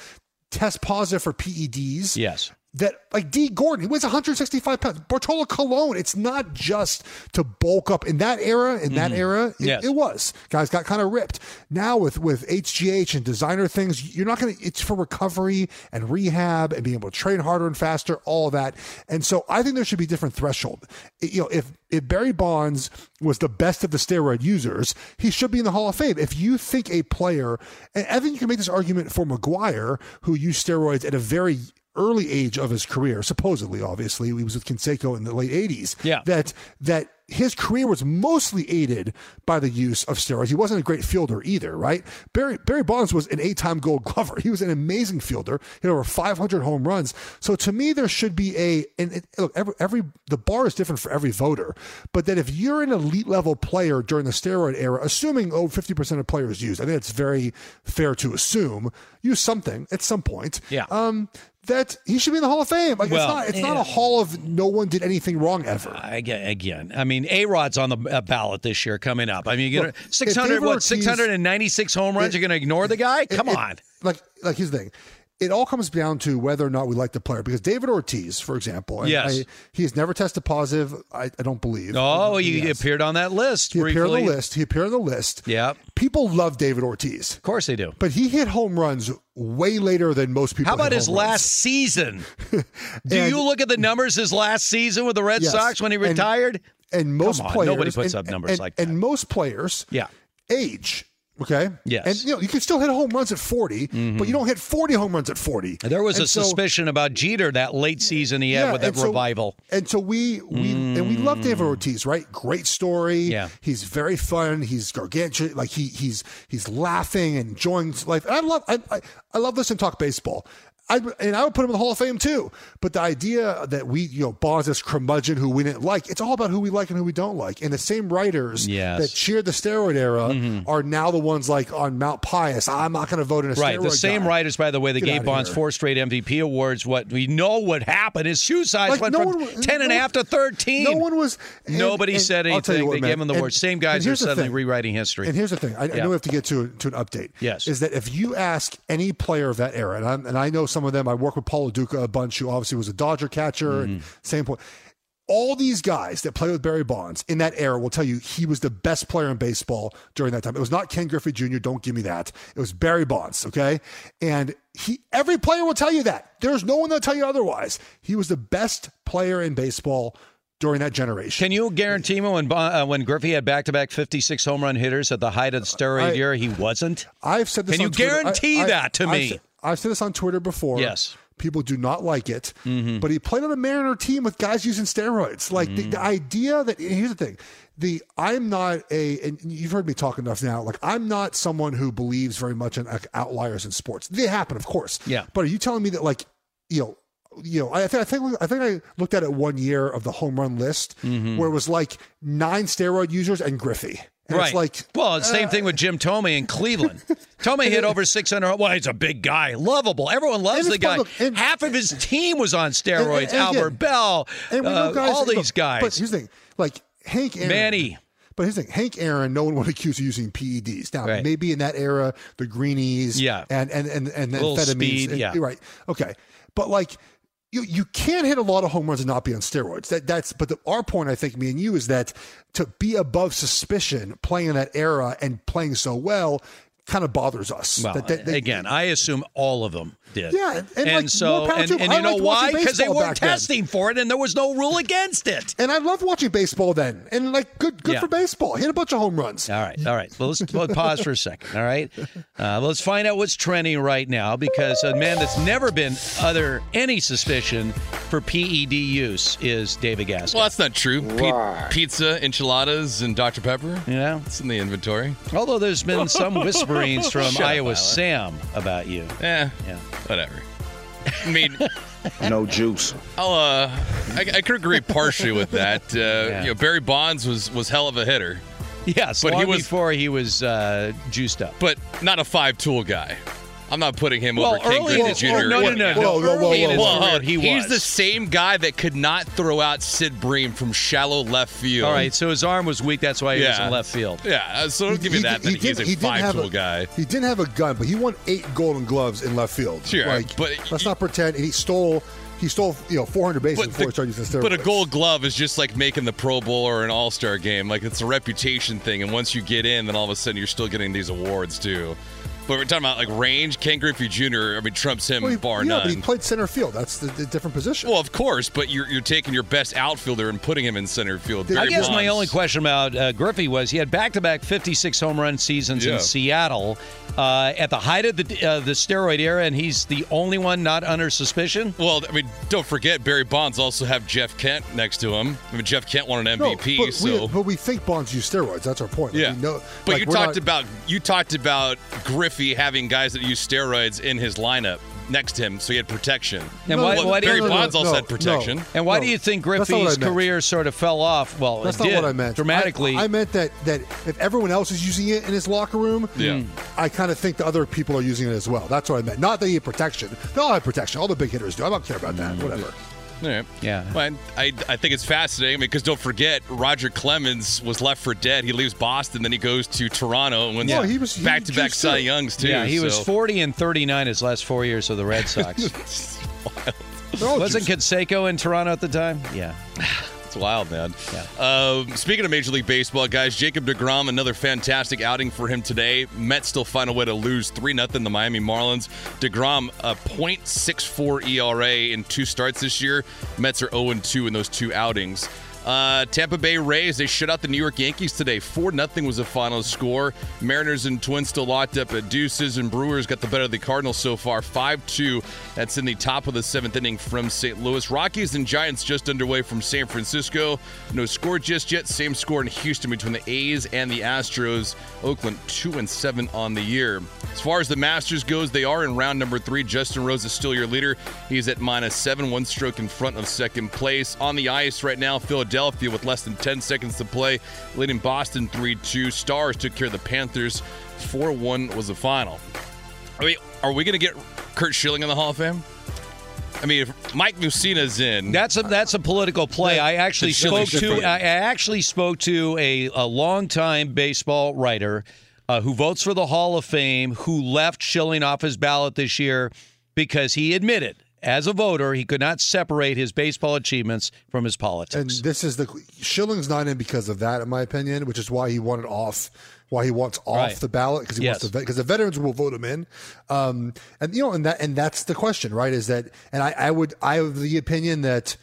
test positive for PEDs. Yes. That like Dee Gordon, he weighs 165 pounds. Bartolo Colon, it's not just to bulk up in that era. In that Mhm. era, it, Yes. it was guys got kind of ripped. Now with with HGH and designer things, you're not gonna. It's for recovery and rehab and being able to train harder and faster. All of that, and so I think there should be different threshold. It- you know, if if Barry Bonds was the best of the steroid users, he should be in the Hall of Fame. If you think a player, and I think you can make this argument for McGwire, who used steroids at a very early age of his career, supposedly, obviously, he was with Canseco in the late 80s. Yeah. That that his career was mostly aided by the use of steroids. He wasn't a great fielder either, right? Barry Barry Bonds was an eight-time Gold Glover. He was an amazing fielder. He had over 500 home runs. So to me, there should be a and it, look every every the bar is different for every voter, but that if you're an elite level player during the steroid era, assuming oh 50% of players used, I think it's very fair to assume use something at some point. Yeah. Um, that he should be in the Hall of Fame. Like Well, it's not it's not a hall of no one did anything wrong ever. Again, again, I mean, A Rod's on the uh, ballot this year coming up. I mean, you're Look, 600, what, Ortiz- 696 home runs? It- you're going to ignore the guy? Come it- on. Like like here's the thing. It all comes down to whether or not we like the player. Because David Ortiz, for example, and Yes. I, he has never tested positive. I, I don't believe. Oh, he Yes. appeared on that list He appeared on the list. He appeared on the list. Yep. People love David Ortiz. Of course they do. But he hit home runs way later than most people. How about his home last season? *laughs* Do And- you look at the numbers his last season with the Red Yes. Sox when he retired? And most Come on, players, nobody puts and- up numbers and- like And most players, Yeah. age. Okay. Yes. And you know you can still hit home runs at 40, mm-hmm. but you don't hit 40 home runs at 40. There was And a so- suspicion about Jeter that late season he had with that so- revival. And so we we and we love David mm. Ortiz, right? Great story. Yeah. he's very fun. He's gargantuan. Like he he's he's laughing and enjoying life. And I love I I, I love listening to talk baseball. I, and I would put him in the Hall of Fame too. But the idea that we, you know, Bonds this curmudgeon who we didn't like, it's all about who we like and who we don't like. And the same writers Yes. that cheered the steroid era mm-hmm. are now the ones like on Mount Pius. I'm not going to vote in a Right. The same guy." writers, by the way, that Get gave Bonds here. four straight MVP awards. What we know what happened. His shoe size Like, went no from one- 10 and a half to 13. No one was. and- Nobody and said I'll tell you anything. what, they man, gave him the word. Same guys are suddenly thing. rewriting history. And here's the thing. I, I know we have to get to to an update. Yes. Is that if you ask any player of that era, and, I'm, and I know some of them. I work with Paul Lo Duca a bunch, who obviously was a Dodger catcher, and Mm-hmm. same point. all these guys that play with Barry Bonds in that era will tell you he was the best player in baseball during that time. It was not Ken Griffey Jr. Don't give me that. It was Barry Bonds. Okay, and he every player will tell you that. There's no one that'll tell you otherwise. He was the best player in baseball during that generation. Can you guarantee me when uh, when Griffey had back to back 56 home run hitters at the height of the steroid I- era, he wasn't? I've said this. Can you Twitter. guarantee I- I- that to I've me? said- I've said this on Twitter before. Yes. People do not like it, Mm-hmm. but he played on a Mariner team with guys using steroids. Like the, Mm-hmm. the idea that here's the thing: the I'm not a, and you've heard me talk enough now. Like I'm not someone who believes very much in like, outliers in sports. They happen, of course. Yeah. But are you telling me that like you know? You know, I think I think I think I looked at it one year of the home run list Mhm. where it was like nine steroid users and Griffey. And right. It's like well, the same thing with Jim Thome in Cleveland. *laughs* Thome hit over 600. Well, he's a big guy, lovable. Everyone loves the guy. Look, and- Half of his team was on steroids. and- Albert again- Belle, and we know uh, guys- all these guys. But here's the thing: like Hank Aaron, Manny. But here's the thing: Hank Aaron, no one would accuse of using PEDs. Now, Right. maybe in that era, the greenies, Yeah. and and and and Little amphetamines, speed, yeah. right, okay, but like. You, you can't hit a lot of home runs and not be on steroids. That that's but the, our point I think me and you is that to be above suspicion playing in that era and playing so well kind of bothers us. Well, That- that- that- again, I assume all of them did. Yeah, and- and, like, so, and, and you know why? Because they weren't back then. testing for it, and there was no rule against it. And I loved watching baseball then. And like good good Yeah. for baseball. Hit a bunch of home runs. All right, all right. Well, let's pause for a second. All right, uh, let's find out what's trending right now because a man that's never been under any suspicion for PED use is David Gaskin. Well, that's not true. Pi- pizza, enchiladas, and Dr. Pepper. Yeah, it's in the inventory. Although there's been some *laughs* whisperings from Shut up, Iowa Sam about you. Yeah, yeah, whatever. I mean, no juice. I'll, uh, I, I could agree partially with that. Uh, You know, Barry Bonds was was hell of a hitter. Yes, but long he was before he was uh, juiced up. but not a five tool guy. I'm not putting him Well, over King early in Griffey his- Jr. no, no, no, no. Whoa, whoa, whoa, he he's the same guy that could not throw out Sid Bream from shallow left field. All right, so his arm was weak. That's why he was in left field. Yeah, uh, so don't give me He that. did- that he's did- a didn't five have tool a- guy. He didn't have a gun, but he won eight golden gloves in left field. Sure, like, but let's not pretend. And he stole. He stole, you know, 400 bases But before the- he started using steroids. But a gold glove is just like making the Pro Bowl or an All Star game. Like it's a reputation thing, and once you get in, then all of a sudden you're still getting these awards too. But we're talking about like range. Ken Griffey Jr. I mean, trumps him Well, he- bar yeah, none. but he played center field. That's the, the different position. well, of course, but you're you're taking your best outfielder and putting him in center field. I Barry guess my only question about uh, Griffey was he had back-to-back 56 home run seasons Yeah. in Seattle uh, at the height of the uh, the steroid era, and he's the only one not under suspicion. Well, I mean, don't forget Barry Bonds also have Jeff Kent next to him. I mean, Jeff Kent won an No, MVP, but, so we, but we think Bonds used steroids. That's our point. Like, Yeah, we know, but like, you talked not- about you talked about Griffey having guys that use steroids in his lineup next to him, so he had protection. And Well, why, well, why do Barry you, Bonds also no, had protection. no. and why do you think That's not what I Griffey's career sort of fell off? Well, That's it not did what I meant. dramatically. I, I meant that that if everyone else is using it in his locker room, Yeah. Hmm. I kind of think the other people are using it as well. That's what I meant. Not that you have protection. They all have protection. All the big hitters do. I don't care about that. Whatever. All right. Yeah. Well, I, I think it's fascinating because don't forget Roger Clemens was left for dead. He leaves Boston, then he goes to Toronto and wins Yeah, he was- he back to back juiced Cy. Youngs too. yeah, he was 40 and 39 his last four years of the Red Sox. *laughs* Wasn't juiced. Canseco in Toronto at the time? Yeah. *sighs* *sighs* *sighs* It's wild, man. Yeah. Um, speaking of Major League Baseball, guys, Jacob deGrom, another fantastic outing for him today. Mets still find a way to lose 3 0 the Miami Marlins. deGrom, a .64 ERA in two starts this year. Mets are 0 2 in those two outings. Uh, Tampa Bay Rays, they shut out the New York Yankees today. 4 0 was the final score. Mariners and Twins still locked up at deuces, and Brewers got the better of the Cardinals so far. 5 2. That's in the top of the seventh inning from St. Louis. Rockies and Giants just underway from San Francisco. No score just yet. Same score in Houston between the A's and the Astros. Oakland 2 and 7 on the year. As far as the Masters goes, they are in round number three. Justin Rose is still your leader. He's at minus seven, one stroke in front of second place. On the ice right now, Philadelphia with less than 10 seconds to play, leading Boston 3 2. Stars took care of the Panthers. 4 1 was the final. I mean, are we going to get Curt Schilling in the Hall of Fame? I mean, if Mike Mussina's in. That's a that's a political play. I actually spoke to. I I actually spoke to a a longtime baseball writer uh, who votes for the Hall of Fame who left Schilling off his ballot this year because he admitted as a voter, he could not separate his baseball achievements from his politics. And this is the Schilling's not in because of that, in my opinion, which is why he wanted off, why he wants off Right. the ballot because he Yes. wants to because the veterans will vote him in, um, and you know, and that and that's the question, right? Is that and I, I would I have the opinion that.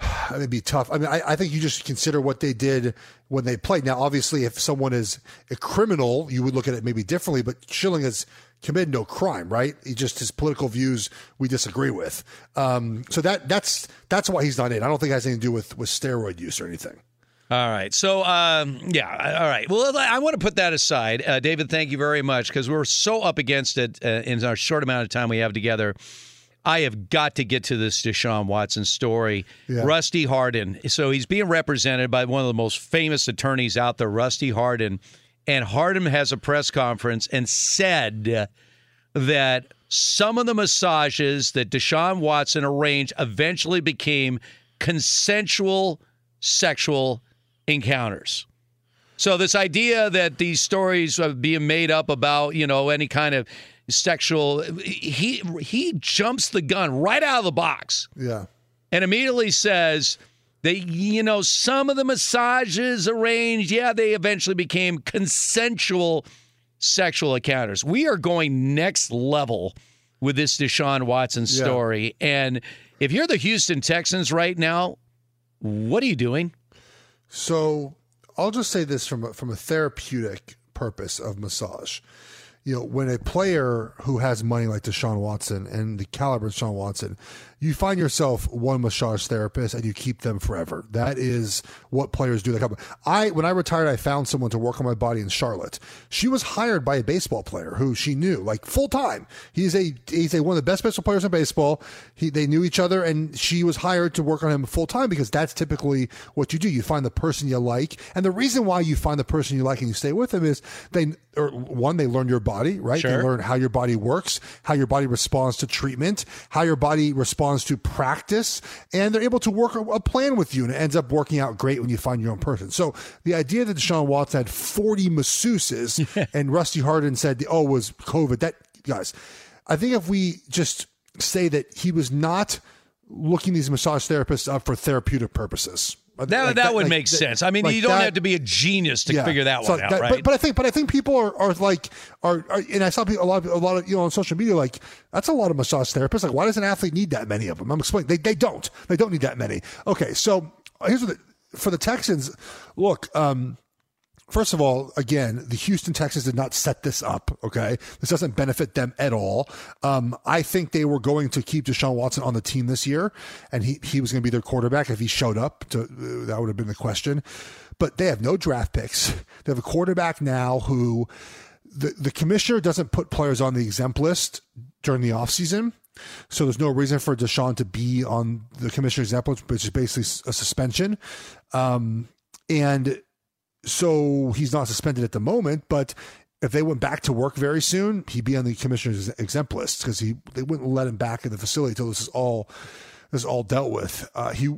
*sighs* It'd be tough. I mean, I, I think you just consider what they did when they played. Now, obviously, if someone is a criminal, you would look at it maybe differently. But Schilling has committed no crime, right? He just his political views we disagree with. Um, so that that's that's why he's not in. I don't think it has anything to do with with steroid use or anything. All right. So, um, yeah. All right. Well, I want to put that aside. Uh, David, thank you very much because we're so up against it uh, in our short amount of time we have together. I have got to get to this Deshaun Watson story. Yeah. Rusty Hardin. So he's being represented by one of the most famous attorneys out there, Rusty Hardin. And Hardin has a press conference and said that some of the massages that Deshaun Watson arranged eventually became consensual sexual encounters. So this idea that these stories are being made up about, you know, any kind of sexual he he jumps the gun right out of the box Yeah. and immediately says that you know some of the massages arranged, yeah, they eventually became consensual sexual encounters. We are going next level with this Deshaun Watson Yeah. story. And if you're the Houston Texans right now, what are you doing? So I'll just say this from a, from a therapeutic purpose of massage. You know, when a player who has money like Deshaun Watson and the caliber of Deshaun Watson, you find yourself one massage therapist and you keep them forever. That is what players do. That come. I when I retired, I found someone to work on my body in Charlotte. She was hired by a baseball player who she knew like full time. He's a he's a one of the best baseball players in baseball. He they knew each other and she was hired to work on him full time because that's typically what you do. You find the person you like, and the reason why you find the person you like and you stay with them is they or one they learn your body, right? They learn how your body works, how your body responds to treatment, how your body responds to practice, and they're able to work a, a plan with you, and it ends up working out great when you find your own person. So the idea that Deshaun Watson had 40 masseuses *laughs* and Rusty Hardin said, oh, it was COVID, that, guys, I think if we just say that he was not looking these massage therapists up for therapeutic purposes. That, Like that would like make that- sense. I mean, like you don't that- have to be a genius to yeah. figure that So one out, that- right? But, but I think, but I think people are, are like, are, are, and I saw people, a lot of, a lot of, you know, on social media, like, that's a lot of massage therapists. Like, why does an athlete need that many of them? I'm explaining. They, they don't. They don't need that many. Okay. So here's what, the, for the Texans, look, um, First of all, again, the Houston Texans did not set this up. Okay, this doesn't benefit them at all. Um, I think they were going to keep Deshaun Watson on the team this year, and he he was going to be their quarterback if he showed up. To, uh, that would have been the question. But they have no draft picks. They have a quarterback now who the the commissioner doesn't put players on the exempt list during the offseason. So there's no reason for Deshaun to be on the commissioner's exempt list, which is basically a suspension. Um, and so he's not suspended at the moment, but if they went back to work very soon, he'd be on the commissioner's exempt list because he they wouldn't let him back in the facility until this is all this is all dealt with. Uh, he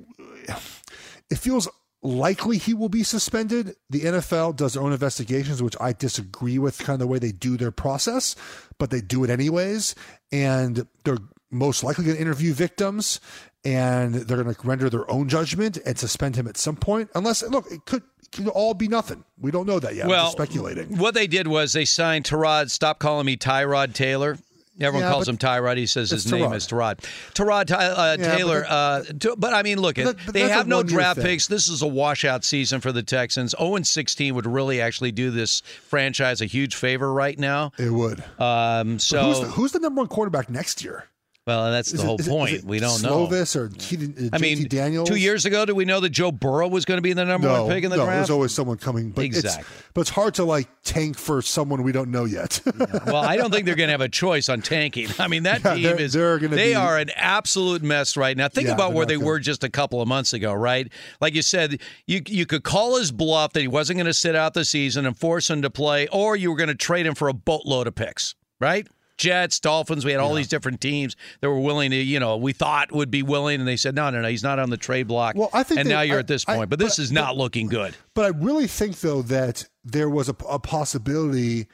it feels likely he will be suspended. The NFL does their own investigations, which I disagree with kind of the way they do their process, but they do it anyways, and they're most likely going to interview victims and they're going to render their own judgment and suspend him at some point. Unless, look, it could, it could all be nothing. We don't know that yet. well, speculating. What they did was they signed Tyrod. Stop calling me Tyrod Taylor. Everyone Yeah, calls him Tyrod. He says his name is Tyrod. Tyrod Ty, uh, Yeah, Taylor. that- uh, but I mean, look, But but they have no draft thing. picks. This is a washout season for the Texans. 0 16 would really actually do this franchise a huge favor right now. It would. Um, so, who's, the, who's the number one quarterback next year? Well, and that's the Is whole it- point. it we don't know. Slovis or Keaton, uh, I mean, Daniels? two years ago, did we know that Joe Burrow was going to be the number no, one pick in the no, draft? there's always someone coming. But Exactly. It's, but it's hard to like tank for someone we don't know yet. *laughs* well, I don't think they're going to have a choice on tanking. I mean, that *laughs* Yeah, team they're- is they're they be- are an absolute mess right now. Think Yeah, about where they good. were just a couple of months ago, right? Like you said, you you could call his bluff that he wasn't going to sit out the season and force him to play, or you were going to trade him for a boatload of picks, right? Jets, Dolphins, we had all these different teams that were willing to, you know, we thought would be willing, and they said, no, no, no, he's not on the trade block. Well, I think and they- now you're I- at this I- point, but this but- is not looking good. But I really think though that there was a, a possibility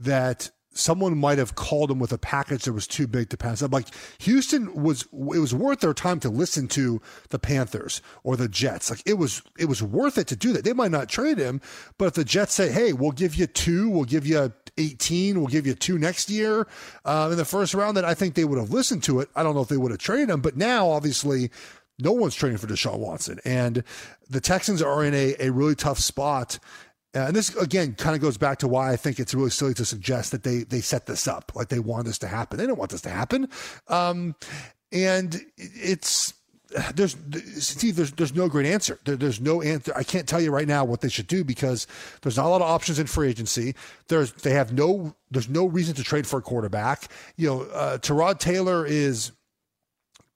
that someone might have called him with a package that was too big to pass up. Like Houston was, it was worth their time to listen to the Panthers or the Jets. Like it was, it was worth it to do that. They might not trade him, but if the Jets say, "Hey, we'll give you two, we'll give you 18, we'll give you two next year uh, in the first round," That I think they would have listened to it. I don't know if they would have traded him, but now obviously. No one's trading for Deshaun Watson. And the Texans are in a, a really tough spot uh, and this again kind of goes back to why I think it's really silly to suggest that they they set this up like they want this to happen. They don't want this to happen, um, and it's there's Steve. There's there's no great answer. There, there's no answer. I can't tell you right now what they should do because there's not a lot of options in free agency. There's they have no there's no reason to trade for a quarterback. You know, uh, Tyrod Taylor is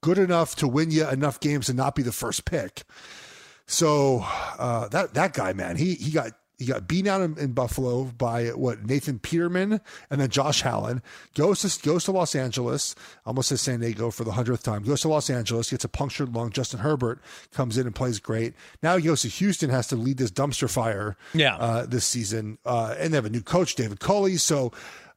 good enough to win you enough games and not be the first pick. So uh, that that guy, man, he he got he got beaten out in, in, Buffalo by what Nathan Peterman and then Josh Allen goes to goes to Los Angeles. Almost says San Diego for the hundredth time. Goes to Los Angeles, gets a punctured lung. Justin Herbert comes in and plays great. Now he goes to Houston, has to lead this dumpster fire. Yeah. Uh, this season, uh, and they have a new coach, David Culley. So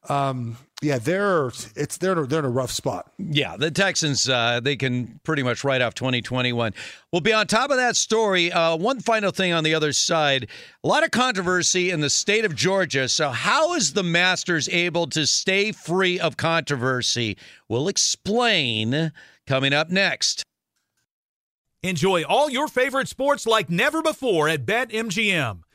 um, yeah, they're it's they're they're in a rough spot. Yeah, the Texans uh, they can pretty much write off 2021. We'll be on top of that story. Uh, one final thing on the other side: a lot of controversy in the state of Georgia. So, how is the Masters able to stay free of controversy? We'll explain coming up next. Enjoy all your favorite sports like never before at BetMGM.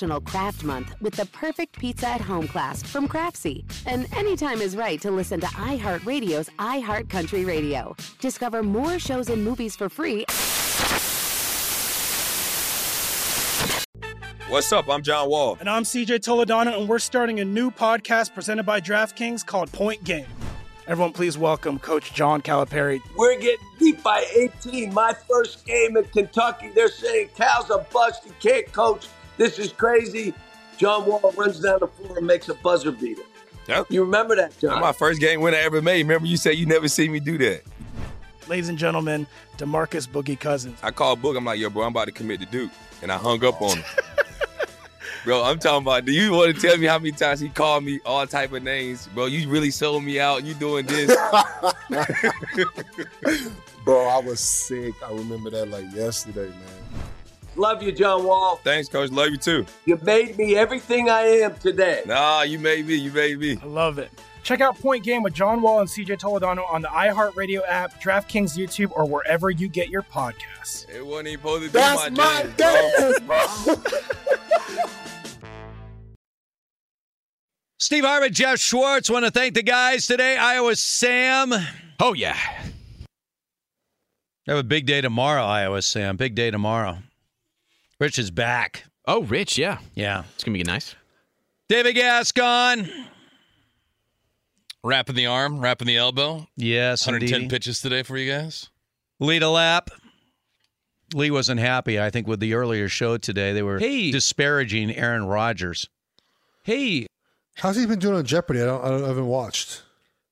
National Craft Month with the perfect pizza at home class from Craftsy. And anytime is right to listen to iHeartRadio's iHeartCountry Radio. Discover more shows and movies for free. What's up? I'm John Wall. And I'm CJ Toledano, and we're starting a new podcast presented by DraftKings called Point Game. Everyone, please welcome Coach John Calipari. We're getting beat by 18. My first game in Kentucky, they're saying Cal's a bust. He can't coach. This is crazy. John Wall runs down the floor and makes a buzzer beater. Yep. You remember that, John? That's my first game winner I ever made. Remember, you said you never seen me do that. Ladies and gentlemen, Demarcus Boogie Cousins. I called Boog. I'm like, yo, bro, I'm about to commit to Duke. And I hung up on him. *laughs* bro, I'm talking about, do you want to tell me how many times he called me all type of names? Bro, you really sold me out. You doing this. *laughs* bro, I was sick. I remember that like yesterday, man. Love you, John Wall. Thanks, Coach. Love you too. You made me everything I am today. Nah, you made me. You made me. I love it. Check out Point Game with John Wall and CJ Toledano on the iHeartRadio app, DraftKings YouTube, or wherever you get your podcasts. It wasn't even supposed to be That's my, my dance, dance, *laughs* Steve Harvey, Geoff Schwartz. Want to thank the guys today. Iowa Sam. Oh, yeah. Have a big day tomorrow, Iowa Sam. Big day tomorrow. Rich is back. Oh, Rich, yeah. Yeah. It's going to be nice. David Gascon. Wrapping the arm, wrapping the elbow. Yes, 110 indeed. pitches today for you guys. Lead a Lap. Lee wasn't happy, I think, with the earlier show today. They were Hey. disparaging Aaron Rodgers. Hey, How's he been doing on Jeopardy? I don't. I, don't, I haven't watched.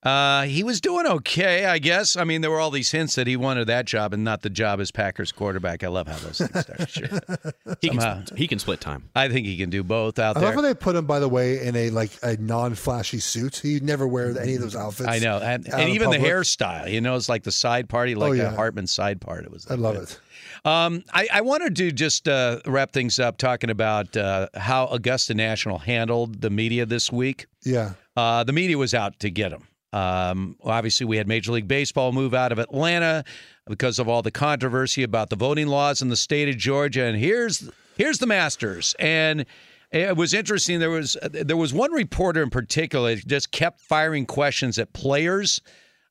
Uh, he was doing okay, I guess. I mean, there were all these hints that he wanted that job and not the job as Packers quarterback. I love how those things start. Sure. *laughs* he can, Somehow. split, he can split time. I think he can do both out I there. I love how they put him, by the way, in a like a non-flashy suit. He never wear any of those outfits. I know, and, out and in even the hairstyle. You know, it's like the side party, like Oh, a. Hartman side part. It was. I love it. Um, I, I wanted to just uh, wrap things up talking about uh, how Augusta National handled the media this week. Yeah. Uh, the media was out to get him. Um, obviously, we had Major League Baseball move out of Atlanta because of all the controversy about the voting laws in the state of Georgia. And here's here's the Masters. And it was interesting. There was there was one reporter in particular that just kept firing questions at players.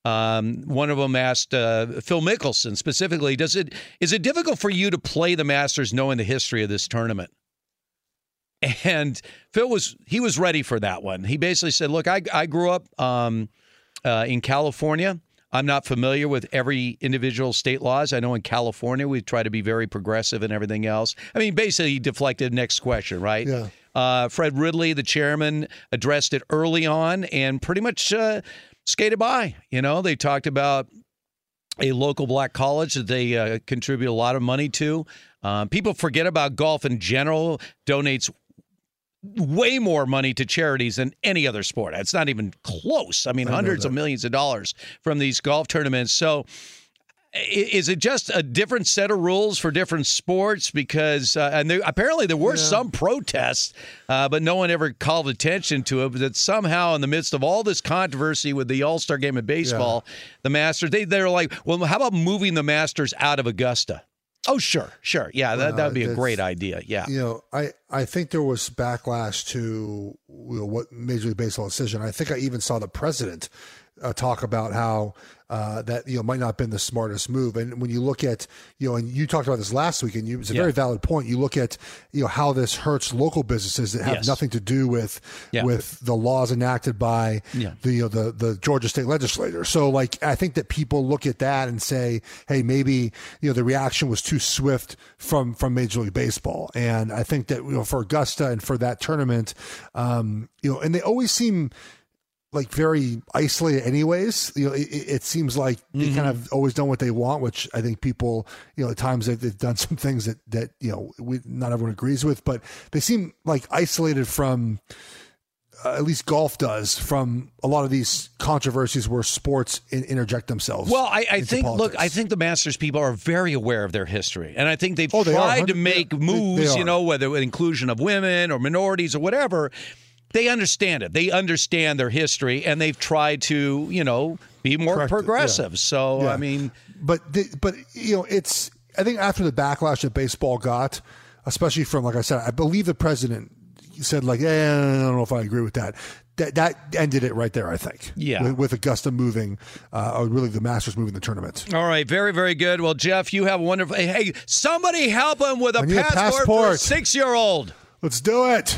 Um, one of them asked uh, Phil Mickelson specifically, "Does it is it difficult for you to play the Masters knowing the history of this tournament?" And Phil was he was ready for that one. He basically said, "Look, I I grew up um, uh, in California. I'm not familiar with every individual state laws. I know in California we try to be very progressive and everything else. I mean, basically, he deflected. Next question, right? Yeah. Uh, Fred Ridley, the chairman, addressed it early on and pretty much uh, skated by. You know, they talked about a local black college that they uh, contribute a lot of money to. Um, people forget about golf in general. Donates way more money to charities than any other sport. It's not even close. I mean, I hundreds of millions of dollars from these golf tournaments. So. Is it just a different set of rules for different sports? Because uh, and there, apparently there were some protests, uh, but no one ever called attention to it. But that somehow, in the midst of all this controversy with the All Star Game of baseball, the Masters, they they're like, well, how about moving the Masters out of Augusta? Oh, sure, sure, yeah, that Uh, that would be a great idea. Yeah, You know, I, I think there was backlash to you know, what Major League Baseball decision. I think I even saw the president uh, talk about how uh, that you know might not have been the smartest move. And when you look at you know, and you talked about this last week, and you, it's a Yeah. very valid point. You look at you know how this hurts local businesses that have Yes. nothing to do with Yeah. with the laws enacted by Yeah. the you know, the the Georgia state legislature. So like I think that people look at that and say, hey, maybe you know the reaction was too swift from from Major League Baseball. And I think that you know for Augusta and for that tournament, um, you know, and they always seem like very isolated anyways you know it, it seems like they kind of always done what they want which i think people you know at times they've, they've done *laughs* some things that that you know we, not everyone agrees with but they seem like isolated from uh, at least golf does from a lot of these controversies where sports in, interject themselves. Well, I, I think look. I think the Masters people are very aware of their history, and I think they've Oh, they tried to make yeah, they- moves. they you know, whether with inclusion of women or minorities or whatever. They understand it. They understand their history, and they've tried to, you know, be more Correct it, yeah. progressive. So, Yeah. I mean, but the, but you know, it's I think after the backlash that baseball got, especially from like I said, I believe the president said like, eh, I don't know if I agree with that. That that ended it right there. I think. Yeah. With, with Augusta moving, uh, or really the Masters moving the tournament. all right, very, very good. Well, Geoff, you have a wonderful. Hey, somebody help him with a need a passport, for a six-year-old. Let's do it.